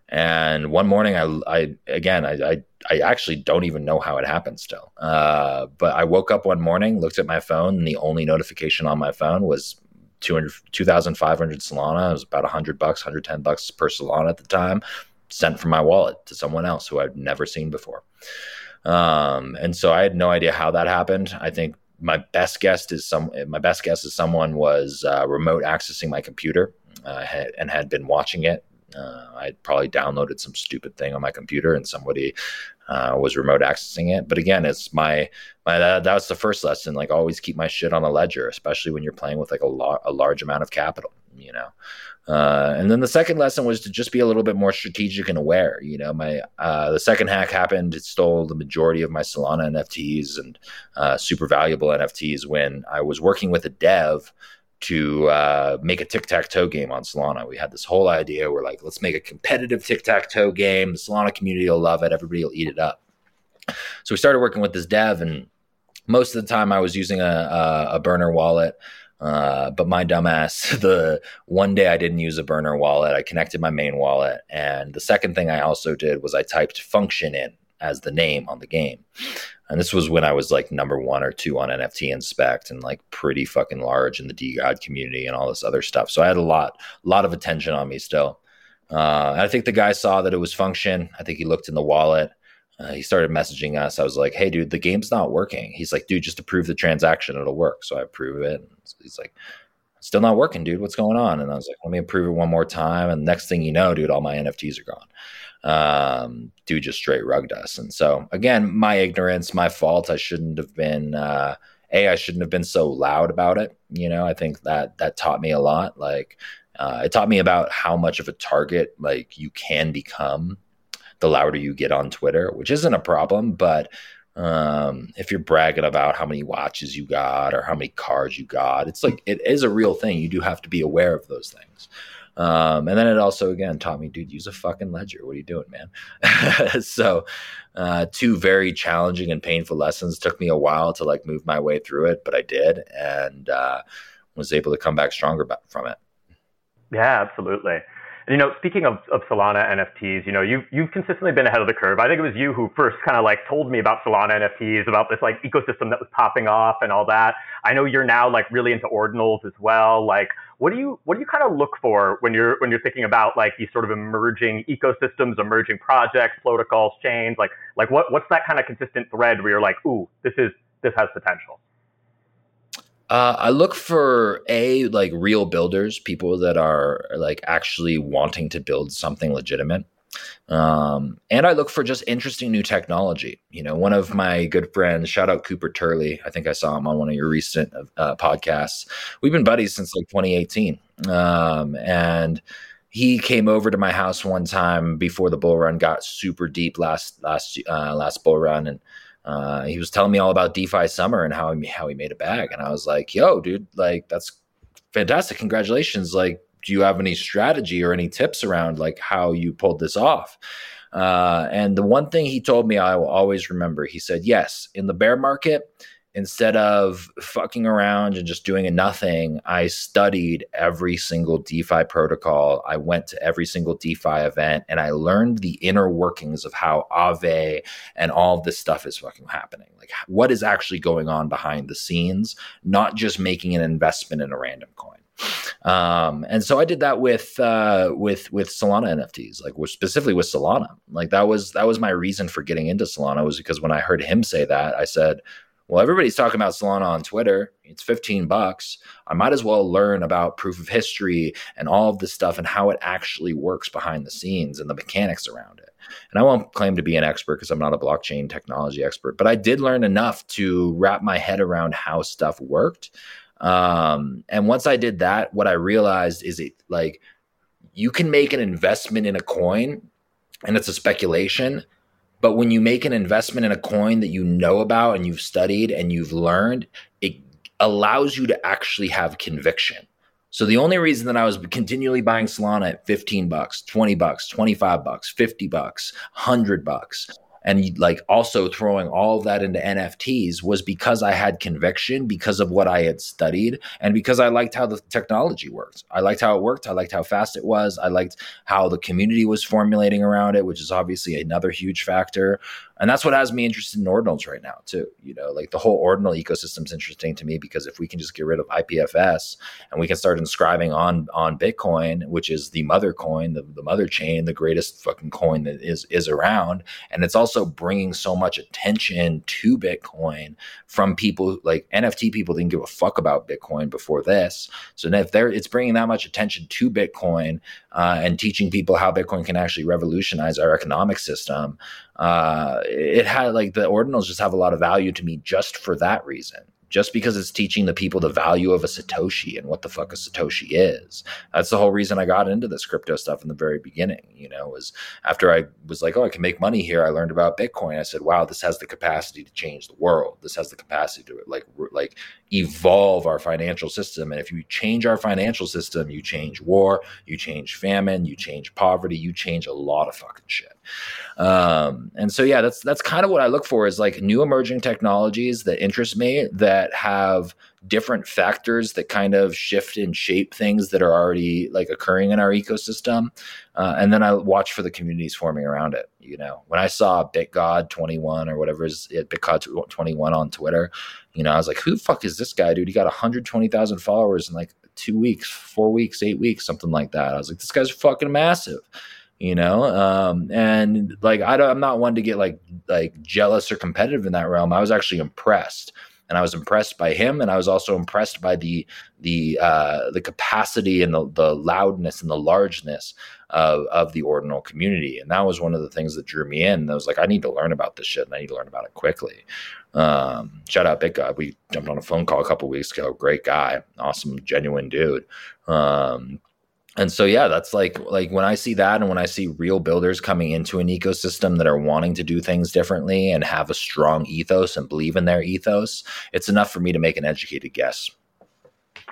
and one morning, I, I again, I, I, I, actually don't even know how it happened still. Uh, but I woke up one morning, looked at my phone, and the only notification on my phone was 2,500 Solana. It was about 100 bucks, 110 bucks per Solana at the time, sent from my wallet to someone else who I'd never seen before. Um, and so I had no idea how that happened. I think my best guess is some. My best guess is someone was uh, remote accessing my computer uh, had, and had been watching it. Uh, I probably downloaded some stupid thing on my computer, and somebody uh, was remote accessing it. But again, it's my my that, that, was the first lesson. Like always keep my shit on a ledger, especially when you're playing with like a, lot a large amount of capital. You know, uh, and then the second lesson was to just be a little bit more strategic and aware. You know, my uh, the second hack happened. It stole the majority of my Solana NFTs and uh, super valuable NFTs when I was working with a dev to uh, make a tic tac toe game on Solana. We had this whole idea. We're like, let's make a competitive tic tac toe game. The Solana community will love it. Everybody will eat it up. So we started working with this dev, and most of the time I was using a, a, a burner wallet. Uh, but my dumbass, [laughs] the one day I didn't use a burner wallet, I connected my main wallet. And the second thing I also did was I typed Fxnction in as the name on the game. And this was when I was like number one or two on NFT Inspect and like pretty fucking large in the DeGod community and all this other stuff. So I had a lot, lot of attention on me still. Uh, I think the guy saw that it was Fxnction. I think he looked in the wallet uh, he started messaging us. I was like, "Hey, dude, the game's not working." He's like, "Dude, just approve the transaction; it'll work." So I approve it. He's like, "Still not working, dude. What's going on?" And I was like, "Let me approve it one more time." And next thing you know, dude, all my NFTs are gone. Um, dude just straight rugged us. And so again, my ignorance, my fault. I shouldn't have been. Uh, a, I shouldn't have been so loud about it. You know, I think that that taught me a lot. Like, uh, it taught me about how much of a target like you can become the louder you get on Twitter, which isn't a problem. But um, if you're bragging about how many watches you got or how many cars you got, it's like it is a real thing. You do have to be aware of those things. Um, and then it also again taught me, dude, use a fucking ledger. What are you doing, man? [laughs] so, uh, two very challenging and painful lessons. Took me a while to like move my way through it, but I did, and uh, was able to come back stronger from it. Yeah, absolutely. You know, speaking of, of Solana NFTs, you know, you've, you've consistently been ahead of the curve. I think it was you who first kind of like told me about Solana NFTs, about this like ecosystem that was popping off and all that. I know you're now like really into ordinals as well. Like, what do you what do you kind of look for when you're when you're thinking about like these sort of emerging ecosystems, emerging projects, protocols, chains? Like, like what what's that kind of consistent thread where you're like, ooh, this is this has potential? Uh, I look for a like real builders, people that are like actually wanting to build something legitimate. Um, and I look for just interesting new technology. You know, one of my good friends, shout out Cooper Turley. I think I saw him on one of your recent uh, podcasts. We've been buddies since like 2018. Um, and he came over to my house one time before the bull run got super deep last last uh, last bull run, and uh, he was telling me all about DeFi Summer and how he, how he made a bag. And I was like, yo, dude, like that's fantastic. Congratulations. Like, do you have any strategy or any tips around like how you pulled this off? Uh, and the one thing he told me I will always remember, he said, yes, in the bear market, instead of fucking around and just doing nothing, I studied every single DeFi protocol. I went to every single DeFi event and I learned the inner workings of how Aave and all this stuff is fucking happening. Like what is actually going on behind the scenes, not just making an investment in a random coin. Um, and so I did that with uh, with with Solana NFTs, like specifically with Solana. Like that was that was my reason for getting into Solana was because when I heard him say that, I said, well, everybody's talking about Solana on Twitter. It's 15 bucks. I might as well learn about proof of history and all of this stuff and how it actually works behind the scenes and the mechanics around it. And I won't claim to be an expert because I'm not a blockchain technology expert, but I did learn enough to wrap my head around how stuff worked. Um, and once I did that, what I realized is it like you can make an investment in a coin and it's a speculation but when you make an investment in a coin that you know about and you've studied and you've learned, it allows you to actually have conviction. So the only reason that I was continually buying Solana at 15 bucks, 20 bucks, 25 bucks, 50 bucks, 100 bucks and like also throwing all that into NFTs was because I had conviction because of what I had studied and because I liked how the technology worked. I liked how it worked. I liked how fast it was. I liked how the community was formulating around it, which is obviously another huge factor and that's what has me interested in ordinals right now too. You know like the whole ordinal ecosystem is interesting to me because if we can just get rid of ipfs and we can start inscribing on on bitcoin which is the mother coin the, the mother chain the greatest fucking coin that is is around and it's also bringing so much attention to bitcoin from people like nft people didn't give a fuck about bitcoin before this. So now if they're it's bringing that much attention to bitcoin uh, and teaching people how bitcoin can actually revolutionize our economic system uh, it had like the ordinals just have a lot of value to me just for that reason just because it's teaching the people the value of a Satoshi and what the fuck a Satoshi is. That's the whole reason I got into this crypto stuff in the very beginning, you know, was after I was like, oh, I can make money here. I learned about Bitcoin. I said, wow, this has the capacity to change the world. This has the capacity to like, like evolve our financial system. And if you change our financial system, you change war, you change famine, you change poverty, you change a lot of fucking shit. Um, and so, yeah, that's, that's kind of what I look for is like new emerging technologies that interest me that have different factors that kind of shift and shape things that are already like occurring in our ecosystem. Uh, and then I watch for the communities forming around it. You know, when I saw BitGod 21 or whatever is it, BitGod 21 on Twitter, you know, I was like, who the fuck is this guy, dude? He got 120,000 followers in like two weeks, four weeks, eight weeks, something like that. I was like, this guy's fucking massive you know um, and like I am not one to get like like jealous or competitive in that realm i was actually impressed and I was impressed by him, and I was also impressed by the the uh, the capacity and the the loudness and the largeness of of the ordinal community, and that was one of the things that drew me in. I was like, I need to learn about this shit, and I need to learn about it quickly. Um, shout out Big Guy. We jumped on a phone call a couple weeks ago. Great guy, awesome, genuine dude. Um, and so yeah that's like like when i see that and when i see real builders coming into an ecosystem that are wanting to do things differently and have a strong ethos and believe in their ethos it's enough for me to make an educated guess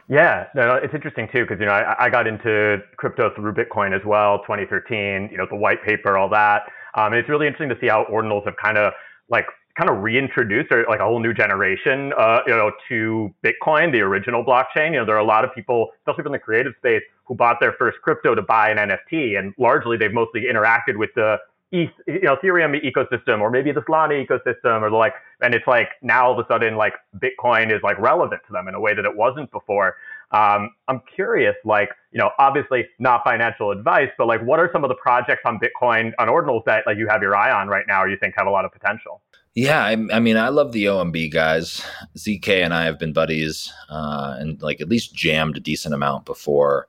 yeah, no, it's interesting too because you know I, I, got into crypto through Bitcoin as well, 2013. You know the white paper, all that. Um, and it's really interesting to see how ordinals have kind of like kind of reintroduce or like a whole new generation, uh, you know, to Bitcoin, the original blockchain. You know, there are a lot of people, especially from the creative space, who bought their first crypto to buy an NFT, and largely they've mostly interacted with the you know, Ethereum ecosystem or maybe the Solana ecosystem or the like, and it's like now all of a sudden like Bitcoin is like relevant to them in a way that it wasn't before. Um, I'm curious, like, you know, obviously not financial advice, but like, what are some of the projects on Bitcoin on Ordinals that like you have your eye on right now or you think have a lot of potential? Yeah, I, I, mean, I love the OMB guys. ZK and I have been buddies, uh, and like at least jammed a decent amount before,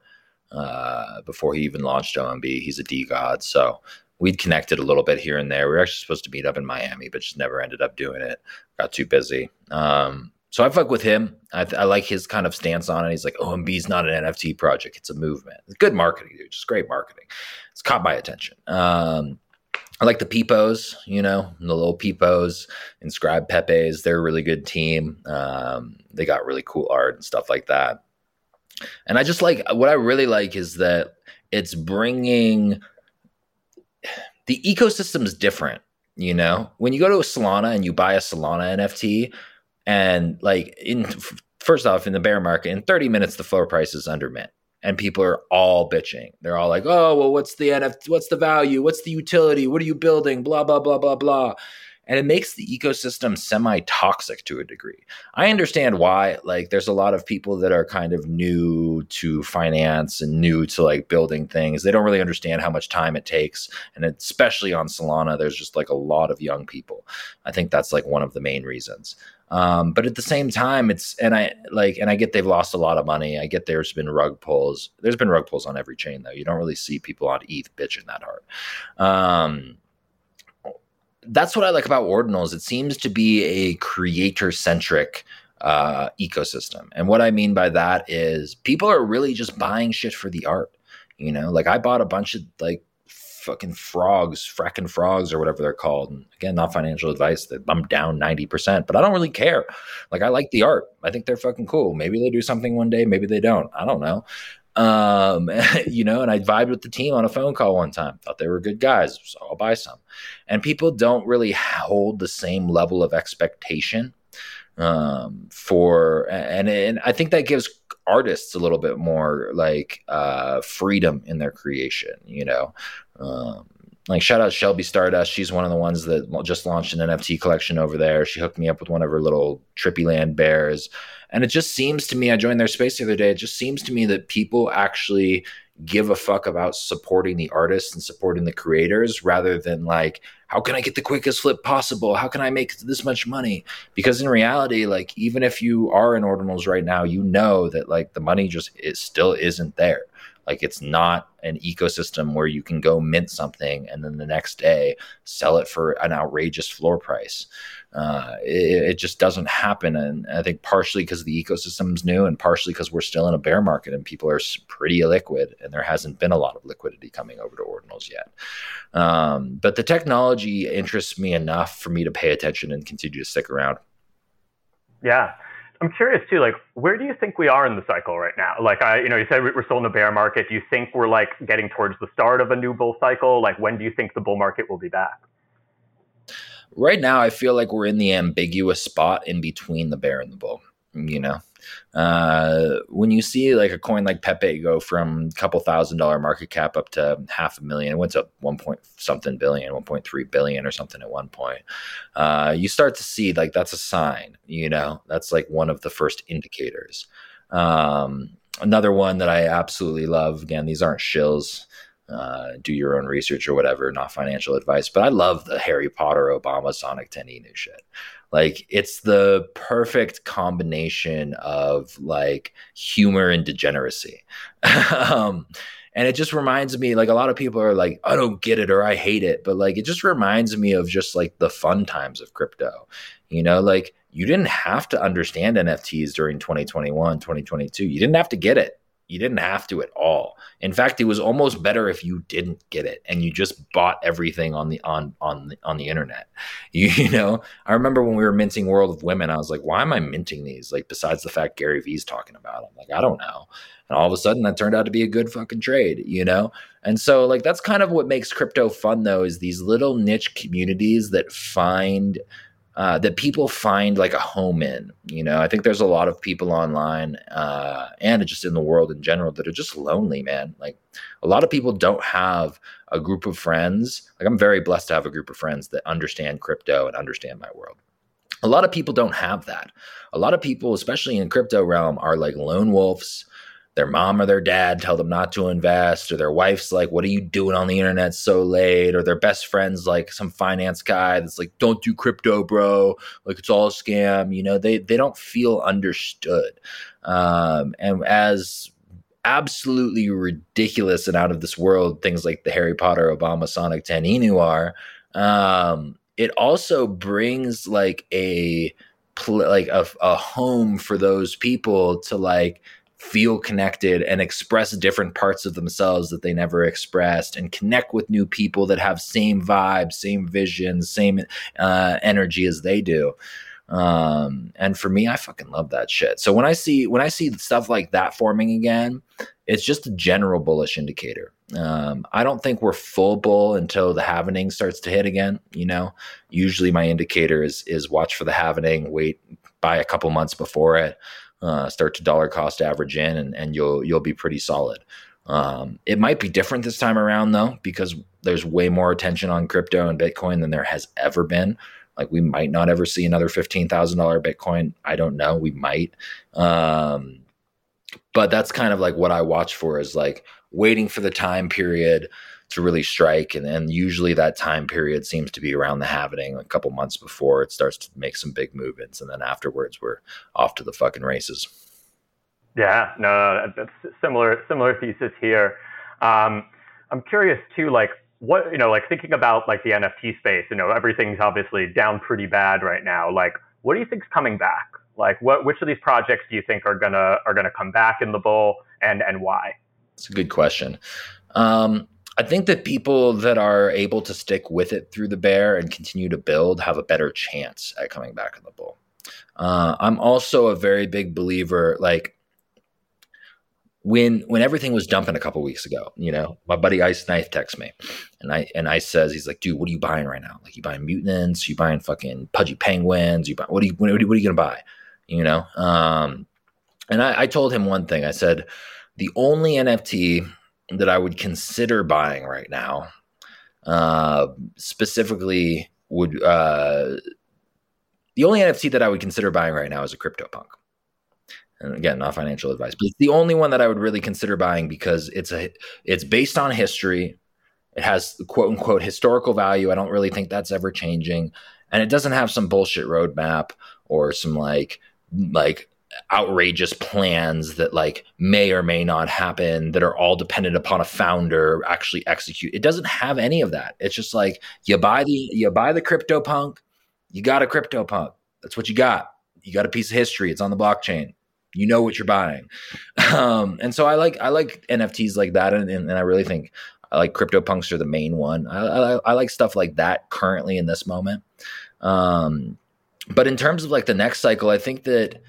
uh, before he even launched OMB. He's a DeGod, so we'd connected a little bit here and there. We were actually supposed to meet up in Miami, but just never ended up doing it. Got too busy. Um, so I fuck with him. I, I, like his kind of stance on it. He's like, OMB is not an NFT project; it's a movement. Good marketing, dude. Just great marketing. It's caught my attention. Um, I like the Peepos, you know, the little Peepos, Inscribe Pepes. They're a really good team. Um, they got really cool art and stuff like that. And I just like what I really like is that it's bringing the ecosystem is different. You know, when you go to a Solana and you buy a Solana NFT, and like in first off, in the bear market, in 30 minutes, the floor price is under mint and people are all bitching. They're all like, "Oh, well, what's the NFT? What's the value? What's the utility? What are you building? Blah blah blah blah blah." and it makes the ecosystem semi toxic to a degree. I understand why. Like, there's a lot of people that are kind of new to finance and new to like building things. They don't really understand how much time it takes. And especially on Solana, there's just like a lot of young people. I think that's like one of the main reasons. Um, but at the same time, it's and I like and I get they've lost a lot of money. I get there's been rug pulls. There's been rug pulls on every chain though. You don't really see people on ETH bitching that hard. Um, that's what I like about Ordinals. It seems to be a creator centric uh, ecosystem. And what I mean by that is people are really just buying shit for the art. You know, like I bought a bunch of like fucking frogs, fracking frogs or whatever they're called. And again, not financial advice I'm down 90%, but I don't really care. Like I like the art. I think they're fucking cool. Maybe they do something one day, maybe they don't. I don't know. Um, [laughs] you know, and I vibed with the team on a phone call one time. Thought they were good guys, so I'll buy some. And people don't really hold the same level of expectation um, for, and and I think that gives artists a little bit more like uh, freedom in their creation. You know, um, like shout out Shelby Stardust. She's one of the ones that just launched an NFT collection over there. She hooked me up with one of her little Trippy Land bears. And it just seems to me, I joined their space the other day. It just seems to me that people actually give a fuck about supporting the artists and supporting the creators rather than like, how can I get the quickest flip possible? How can I make this much money? Because in reality, like, even if you are in ordinals right now, you know that like the money just it still isn't there. Like it's not an ecosystem where you can go mint something and then the next day sell it for an outrageous floor price. Uh, it, it, just doesn't happen. And I think partially because the ecosystem's new and partially because we're still in a bear market and people are pretty illiquid and there hasn't been a lot of liquidity coming over to ordinals yet. Um, but the technology interests me enough for me to pay attention and continue to stick around. Yeah. I'm curious too, like, where do you think we are in the cycle right now? Like, I, you know, you said we're still in a bear market. Do you think we're like getting towards the start of a new bull cycle? Like, when do you think the bull market will be back? Right now, I feel like we're in the ambiguous spot in between the bear and the bull. You know, uh, when you see like a coin like Pepe go from a couple thousand dollar market cap up to half a million, it went to one point something billion, 1.3 billion or something at one point. Uh, you start to see like that's a sign, you know, that's like one of the first indicators. Um, another one that I absolutely love, again, these aren't shills. Uh, do your own research or whatever, not financial advice. But I love the Harry Potter Obama Sonic 10 Inu shit. Like it's the perfect combination of like humor and degeneracy. [laughs] um, and it just reminds me like a lot of people are like i don't get it or i hate it but like it just reminds me of just like the fun times of crypto you know like you didn't have to understand nfts during 2021 2022 you didn't have to get it you didn't have to at all. In fact, it was almost better if you didn't get it and you just bought everything on the on on the, on the internet. [laughs] You, you know, I remember when we were minting World of Women, I was like, why am I minting these? Like, besides the fact Gary Vee's talking about them, like I don't know. And all of a sudden, that turned out to be a good fucking trade, you know. And so, like, that's kind of what makes crypto fun, though, is these little niche communities that find uh, that people find like a home in. You know, I think there's a lot of people online uh, and just in the world in general that are just lonely, man. Like a lot of people don't have a group of friends. Like I'm very blessed to have a group of friends that understand crypto and understand my world. A lot of people don't have that. A lot of people, especially in crypto realm, are like lone wolves their mom or their dad tell them not to invest, or their wife's like, What are you doing on the internet so late? Or their best friend's like some finance guy that's like, Don't do crypto, bro. Like it's all a scam. You know, they they don't feel understood. Um, and as absolutely ridiculous and out of this world things like the Harry Potter Obama Sonic 10 Inu are, um, it also brings like a like a, a home for those people to like feel connected and express different parts of themselves that they never expressed and connect with new people that have same vibes same visions same uh, energy as they do. Um, and for me i fucking love that shit. So when i see when i see stuff like that forming again it's just a general bullish indicator. Um, i don't think we're full bull until the halvening starts to hit again you know? Usually my indicator is is watch for the halvening wait buy a couple months before it uh, start to dollar cost average in, and, and you'll you'll be pretty solid. Um, it might be different this time around though, because there's way more attention on crypto and Bitcoin than there has ever been. Like we might not ever see another fifteen thousand dollar Bitcoin. I don't know. We might. Um, but that's kind of like what I watch for is like waiting for the time period to really strike. And then usually that time period seems to be around the halvening, a couple months before it starts to make some big movements. And then afterwards, we're off to the fucking races. Yeah, no, that's similar, similar thesis here. Um, I'm curious too, like what, you know, like thinking about like the NFT space, you know, everything's obviously down pretty bad right now. Like, what do you think's coming back? Like, what, which of these projects do you think are gonna are gonna come back in the bull, and and why? It's a good question. Um, I think that people that are able to stick with it through the bear and continue to build have a better chance at coming back in the bull. Uh, I'm also a very big believer, like when when everything was dumping a couple weeks ago, you know, my buddy Ice Knife texts me, and I and Ice says he's like, dude, what are you buying right now? Like, you buying mutants? You buying fucking pudgy penguins? You buy what are you what are you, what are you gonna buy? You know, um, and I, I told him one thing. I said the only NFT that I would consider buying right now, uh, specifically would uh, the only NFT that I would consider buying right now is a CryptoPunk. And again, not financial advice, but it's the only one that I would really consider buying because it's a it's based on history. It has quote unquote historical value. I don't really think that's ever changing, and it doesn't have some bullshit roadmap or some like like outrageous plans that like may or may not happen that are all dependent upon a founder actually execute it doesn't have any of that. It's just like you buy the you buy the crypto punk you got a crypto punk. That's what you got. You got a piece of history. It's on the blockchain. You know what you're buying. [laughs] Um, and so i like i like nfts like that and, and, and i really think i like crypto punks are the main one. I, I, I like stuff like that currently in this moment. Um, but in terms of like the next cycle i think that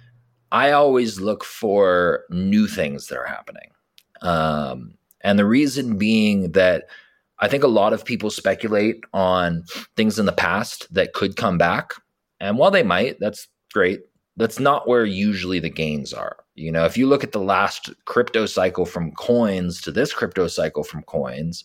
I always look for new things that are happening. Um, and the reason being that I think a lot of people speculate on things in the past that could come back. And while they might, that's great. That's not where usually the gains are. You know, if you look at the last crypto cycle from coins to this crypto cycle from coins,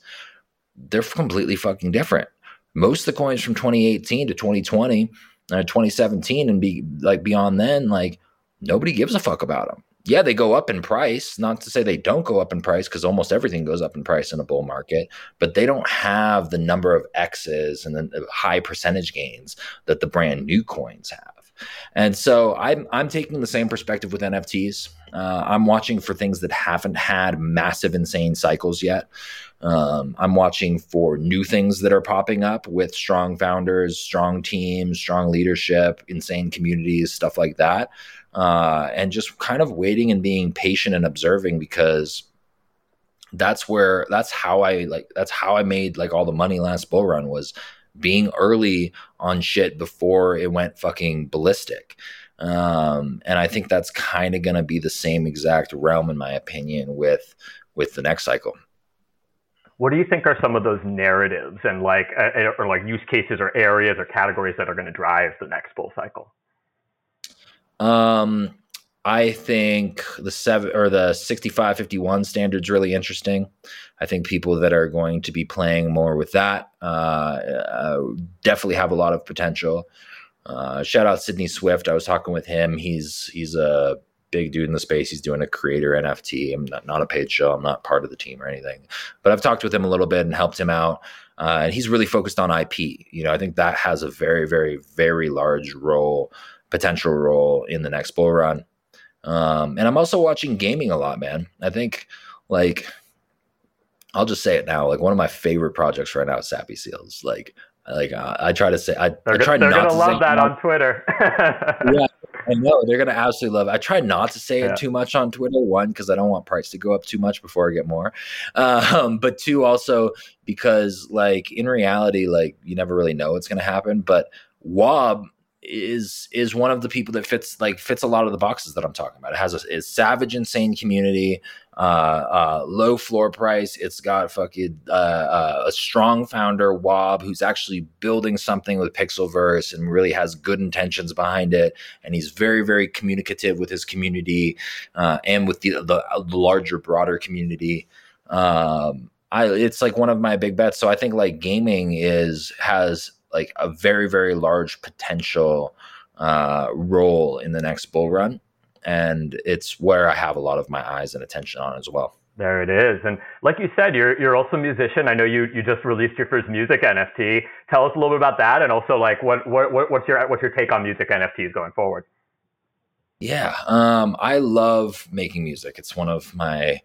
they're completely fucking different. Most of the coins from 2018 to 2020, uh, 2017, and be like beyond then, like nobody gives a fuck about them. Yeah, they go up in price. Not to say they don't go up in price because almost everything goes up in price in a bull market, but they don't have the number of X's and the high percentage gains that the brand new coins have. And so I'm I'm taking the same perspective with NFTs. Uh, I'm watching for things that haven't had massive, insane cycles yet. Um, I'm watching for new things that are popping up with strong founders, strong teams, strong leadership, insane communities, stuff like that uh, and just kind of waiting and being patient and observing because that's where that's how I like that's how I made like all the money last bull run was being early on shit before it went fucking ballistic. Um, and I think that's kind of going to be the same exact realm, in my opinion, with with the next cycle. what do you think are some of those narratives and like uh, or like use cases or areas or categories that are going to drive the next bull cycle? Um, I think the seven or the 65 51 standard is really interesting. I think people that are going to be playing more with that uh, uh, definitely have a lot of potential. Uh, shout out Sydney Swift. I was talking with him. He's he's a big dude in the space. He's doing a creator NFT. I'm not, not a paid show. I'm not part of the team or anything, but I've talked with him a little bit and helped him out. Uh, and he's really focused on IP. You know, I think that has a very, very, very large role, potential role in the next bull run. Um, and I'm also watching gaming a lot, man. I think like I'll just say it now. Like one of my favorite projects right now is Sappy Seals. Like like uh, I try to say I, they're, I try they're not gonna love that on Twitter. [laughs] yeah, I know they're gonna absolutely love. It. I try not to say yeah. it too much on Twitter. One, because I don't want price to go up too much before I get more. Um, but two, also because like in reality, like you never really know what's gonna happen. But Wob is is one of the people that fits like fits a lot of the boxes that I'm talking about. It has a, a savage, insane community, uh, uh, low floor price. It's got fucking uh, uh, a strong founder, Wob, who's actually building something with Pixelverse and really has good intentions behind it. And he's very, very communicative with his community uh, and with the, the, the larger, broader community. Um, I, it's like one of my big bets. So I think like gaming is has like a very very large potential uh, role in the next bull run, and it's where I have a lot of my eyes and attention on as well. There it is. And like you said, you're you're also a musician. I know you you just released your first music NFT. Tell us a little bit about that, and also like what what what's your what's your take on music NFTs going forward? Yeah, um, I love making music. It's one of my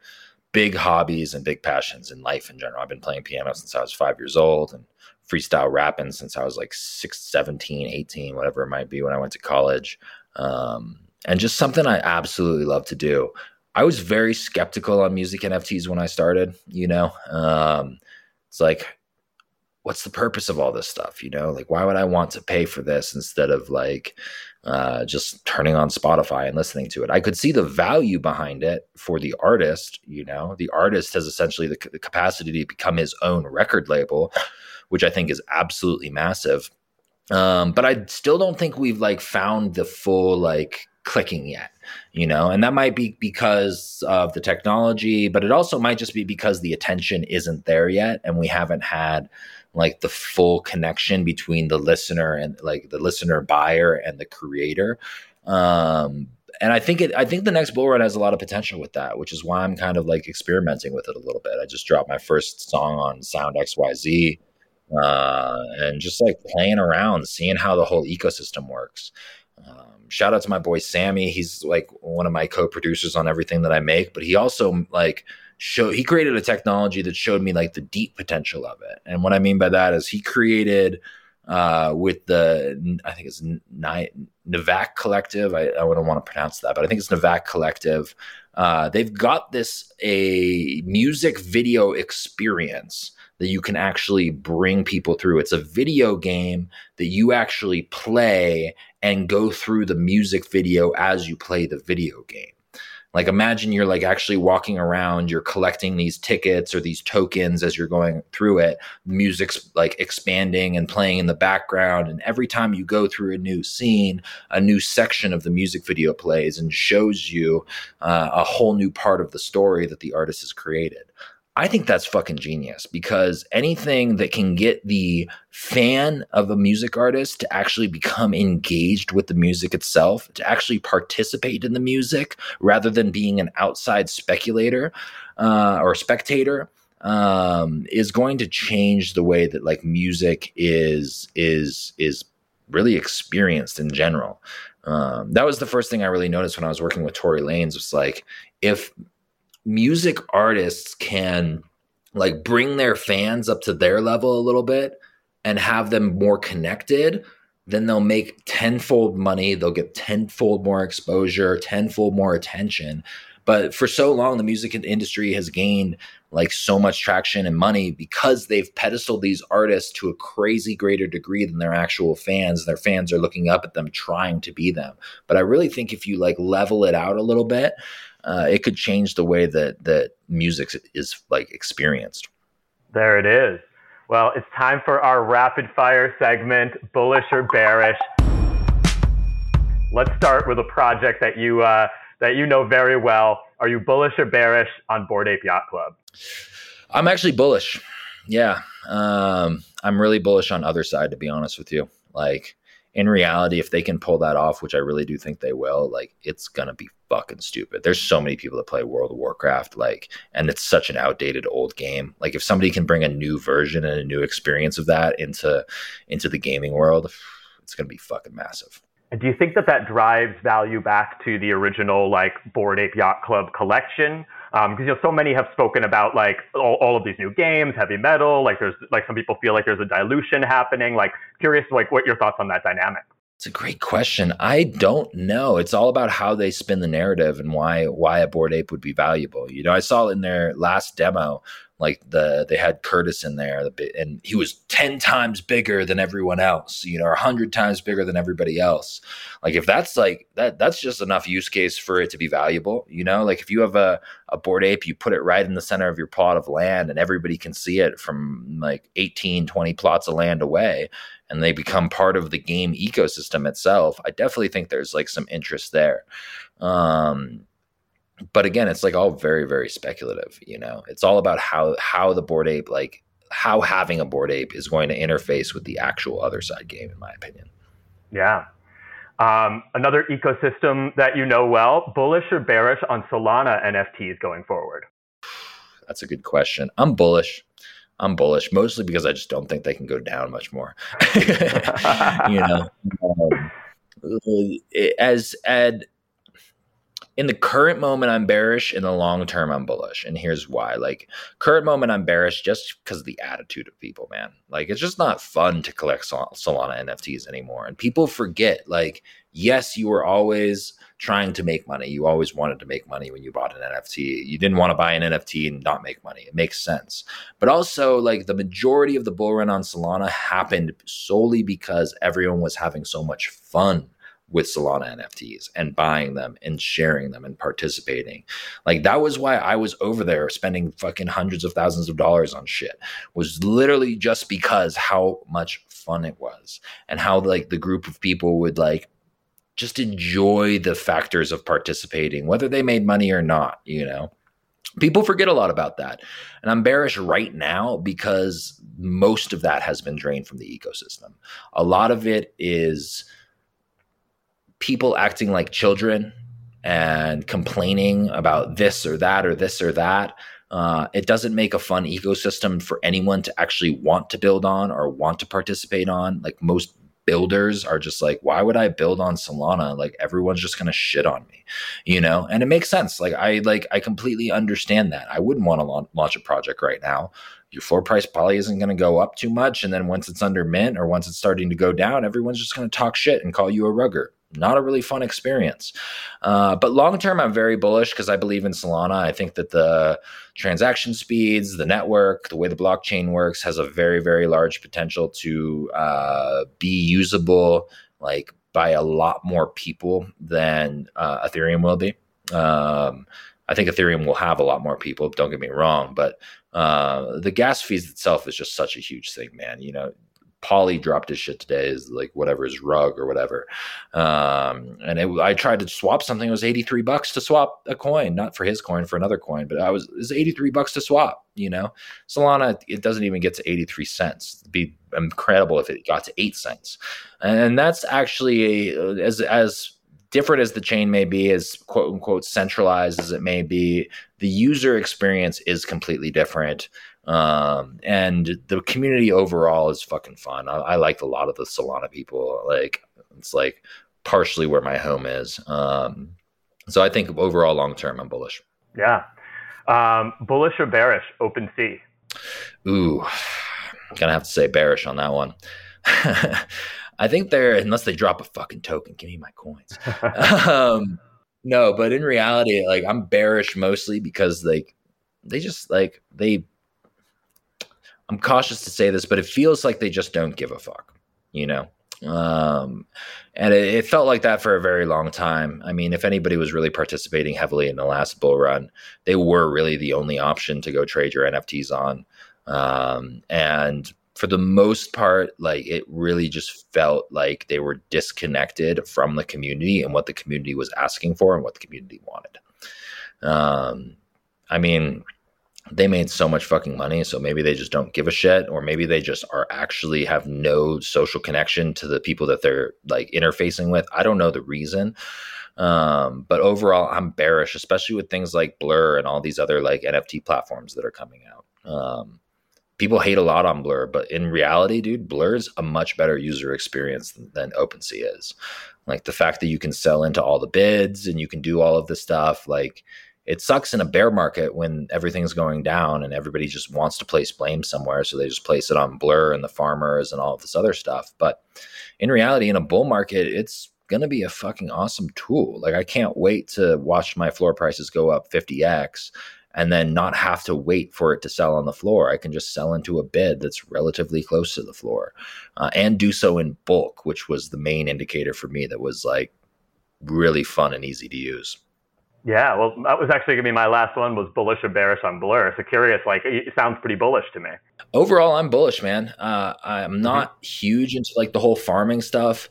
big hobbies and big passions in life in general. I've been playing piano since I was five years old, and freestyle rapping since I was like six, 17, 18, whatever it might be when I went to college. Um, and just something I absolutely love to do. I was very skeptical on music NFTs when I started, you know. Um, it's like, what's the purpose of all this stuff? You know, like why would I want to pay for this instead of like uh, just turning on Spotify and listening to it? I could see the value behind it for the artist. You know, the artist has essentially the, the capacity to become his own record label which I think is absolutely massive. Um, but I still don't think we've like found the full like clicking yet, you know, and that might be because of the technology, but it also might just be because the attention isn't there yet, and we haven't had like the full connection between the listener and like the listener buyer and the creator. Um, and I think it, I think the next bull run has a lot of potential with that, which is why I'm kind of like experimenting with it a little bit. I just dropped my first song on Sound XYZ uh, and just like playing around, seeing how the whole ecosystem works. Um, shout out to my boy Sammy. He's like one of my co-producers on everything that I make, but he also like show he created a technology that showed me like the deep potential of it. And what I mean by that is he created uh, with the I think it's Navak Collective. I, I don't want to pronounce that, but I think it's Navak Collective. Uh, they've got this a music video experience that you can actually bring people through. It's a video game that you actually play and go through the music video as you play the video game. Like imagine you're like actually walking around, you're collecting these tickets or these tokens as you're going through it. Music's like expanding and playing in the background. And every time you go through a new scene, a new section of the music video plays and shows you uh, a whole new part of the story that the artist has created. I think that's fucking genius because anything that can get the fan of a music artist to actually become engaged with the music itself, to actually participate in the music rather than being an outside speculator uh, or spectator, um, is going to change the way that like music is is is really experienced in general. Um, that was the first thing I really noticed when I was working with Tory Lanez. Was like if music artists can like bring their fans up to their level a little bit and have them more connected, then they'll make tenfold money. They'll get tenfold more exposure, tenfold more attention. But for so long, the music industry has gained like so much traction and money because they've pedestaled these artists to a crazy greater degree than their actual fans. Their fans are looking up at them, trying to be them. But I really think if you like level it out a little bit uh, it could change the way that that music is like experienced. There it is. Well, it's time for our rapid fire segment, bullish or bearish. Let's start with a project that you uh, that you know very well. Are you bullish or bearish on Bored Ape Yacht Club? I'm actually bullish. Yeah, um, I'm really bullish on Otherside. To be honest with you, like in reality, if they can pull that off, which I really do think they will, like it's gonna be fucking stupid. There's so many people that play World of Warcraft, like, and it's such an outdated old game. Like, if somebody can bring a new version and a new experience of that into into the gaming world, it's gonna be fucking massive. And do you think that that drives value back to the original like Bored Ape Yacht Club collection? Because um, you know, so many have spoken about like all, all, of these new games, HV-MTL. Like there's like some people feel like there's a dilution happening. Like curious, like what your thoughts on that dynamic? It's a great question. I don't know. It's all about how they spin the narrative and why why a bored ape would be valuable. You know, I saw in their last demo, like the they had Curtis in there, and he was ten times bigger than everyone else. You know, hundred times bigger than everybody else. Like if that's like that, that's just enough use case for it to be valuable. You know, like if you have a a bored ape, you put it right in the center of your plot of land, and everybody can see it from like 18, 20 plots of land away and they become part of the game ecosystem itself, I definitely think there's like some interest there. Um, but again, it's like all very, very speculative. You know, it's all about how how the bored ape, like how having a bored ape, is going to interface with the actual Otherside game, in my opinion. Yeah. Um, another ecosystem that you know well, bullish or bearish on Solana NFTs going forward? [sighs] That's a good question. I'm bullish. I'm bullish, mostly because I just don't think they can go down much more. [laughs] you know, um, as Ed, in the current moment, I'm bearish. In the long term, I'm bullish, and here's why. Like current moment, I'm bearish just because of the attitude of people, man. Like it's just not fun to collect Solana NFTs anymore, and people forget. Like, yes, you were always trying to make money. You always wanted to make money when you bought an NFT. You didn't want to buy an NFT and not make money. It makes sense. But also, like the majority of the bull run on Solana happened solely because everyone was having so much fun with Solana NFTs and buying them and sharing them and participating. Like that was why I was over there spending fucking hundreds of thousands of dollars on shit. Was literally just because how much fun it was and how like the group of people would like just enjoy the factors of participating, whether they made money or not, you know. People forget a lot about that. And I'm bearish right now because most of that has been drained from the ecosystem. A lot of it is people acting like children and complaining about this or that or this or that. Uh, it doesn't make a fun ecosystem for anyone to actually want to build on or want to participate on. Like most builders are just like, why would I build on Solana? Like everyone's just gonna shit on me, you know? And it makes sense. Like I like I completely understand that. I wouldn't want to launch a project right now. Your floor price probably isn't going to go up too much, and then once it's under mint or once it's starting to go down, everyone's just going to talk shit and call you a rugger not a really fun experience. Uh, but long term, I'm very bullish because I believe in Solana. I think that the transaction speeds, the network, the way the blockchain works has a very, very large potential to uh, be usable like by a lot more people than uh, Ethereum will be. Um, I think Ethereum will have a lot more people. Don't get me wrong, but uh, the gas fees itself is just such a huge thing, man. You know, Pauly dropped his shit today is like whatever his rug or whatever. Um, and it, I tried to swap something. It was 83 bucks to swap a coin, not for his coin, for another coin, but I was, it was 83 bucks to swap, you know, Solana, it doesn't even get to 83 cents. It'd be incredible if it got to eight cents. And that's actually a, as, as, different as the chain may be, as quote unquote centralized as it may be, the user experience is completely different. Um, and the community overall is fucking fun. I, I like a lot of the Solana people. Like it's like partially where my home is. Um, so I think overall, long term, I'm bullish. Yeah. Um, bullish or bearish? OpenSea. Ooh, gonna have to say bearish on that one. [laughs] I think they're unless they drop a fucking token, give me my coins. [laughs] um, no, but in reality, like I'm bearish mostly because like they just like they I'm cautious to say this, but it feels like they just don't give a fuck, you know? Um, and it, it, felt like that for a very long time. I mean, if anybody was really participating heavily in the last bull run, they were really the only option to go trade your NFTs on. Um, and for the most part, like it really just felt like they were disconnected from the community and what the community was asking for and what the community wanted. Um, I mean, they made so much fucking money, so maybe they just don't give a shit, or maybe they just are actually have no social connection to the people that they're like interfacing with. I don't know the reason. Um, but overall, I'm bearish, especially with things like Blur and all these other like NFT platforms that are coming out. Um, people hate a lot on Blur, but in reality, dude, Blur is a much better user experience than, than OpenSea is. Like the fact that you can sell into all the bids and you can do all of this stuff, like it sucks in a bear market when everything's going down and everybody just wants to place blame somewhere. So they just place it on Blur and the farmers and all of this other stuff. But in reality, in a bull market, it's going to be a fucking awesome tool. Like I can't wait to watch my floor prices go up 50x and then not have to wait for it to sell on the floor. I can just sell into a bid that's relatively close to the floor uh, and do so in bulk, which was the main indicator for me that was like really fun and easy to use. Yeah, well, that was actually going to be my last one was bullish or bearish on Blur. So curious, like it sounds pretty bullish to me. Overall, I'm bullish, man. Uh, I'm mm-hmm. not mm-hmm. huge into like the whole farming stuff.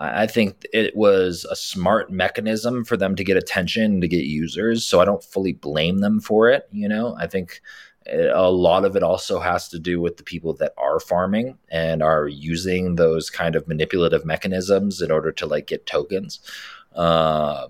I think it was a smart mechanism for them to get attention, to get users. So I don't fully blame them for it. You know, I think a lot of it also has to do with the people that are farming and are using those kind of manipulative mechanisms in order to like get tokens. Um,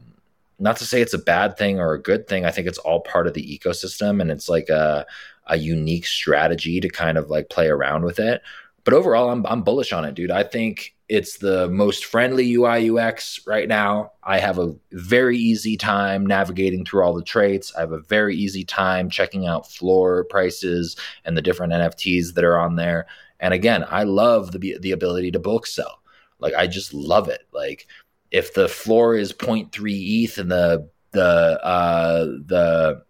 not to say it's a bad thing or a good thing. I think it's all part of the ecosystem and it's like a, a unique strategy to kind of like play around with it. But overall, I'm, I'm bullish on it, dude. I think it's the most friendly UI UX right now. I have a very easy time navigating through all the traits. I have a very easy time checking out floor prices and the different NFTs that are on there. And again, I love the the ability to bulk sell. Like I just love it. Like if the floor is 0.3 ETH and the the uh, the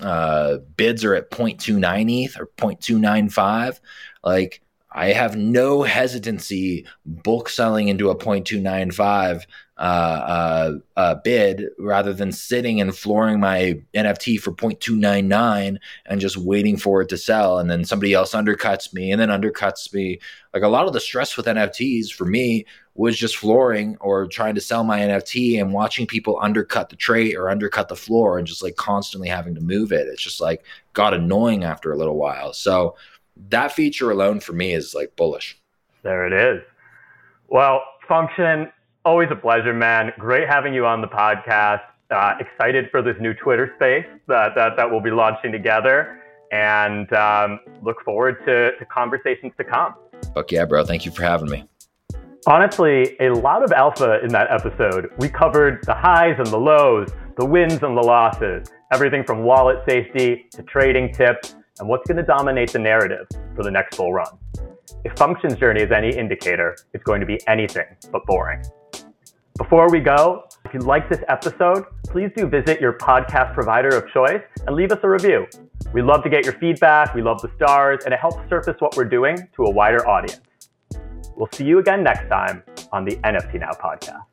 uh, bids are at 0.29 ETH or 0.295, like I have no hesitancy bulk selling into a 0.295 uh, uh, uh, bid rather than sitting and flooring my NFT for 0.299 and just waiting for it to sell. And then somebody else undercuts me and then undercuts me. Like a lot of the stress with NFTs for me was just flooring or trying to sell my NFT and watching people undercut the trade or undercut the floor and just like constantly having to move it. It's just like got annoying after a little while. So, that feature alone for me is like bullish. There it is. Well, Fxnction, always a pleasure, man. Great having you on the podcast. Uh, excited for this new Twitter space that, that, that we'll be launching together and um, look forward to, to conversations to come. Fuck yeah, bro. Thank you for having me. Honestly, a lot of alpha in that episode. We covered the highs and the lows, the wins and the losses, everything from wallet safety to trading tips and what's going to dominate the narrative for the next bull run. If Fxnction's journey is any indicator, it's going to be anything but boring. Before we go, if you like this episode, please do visit your podcast provider of choice and leave us a review. We love to get your feedback, we love the stars, and it helps surface what we're doing to a wider audience. We'll see you again next time on the NFT Now podcast.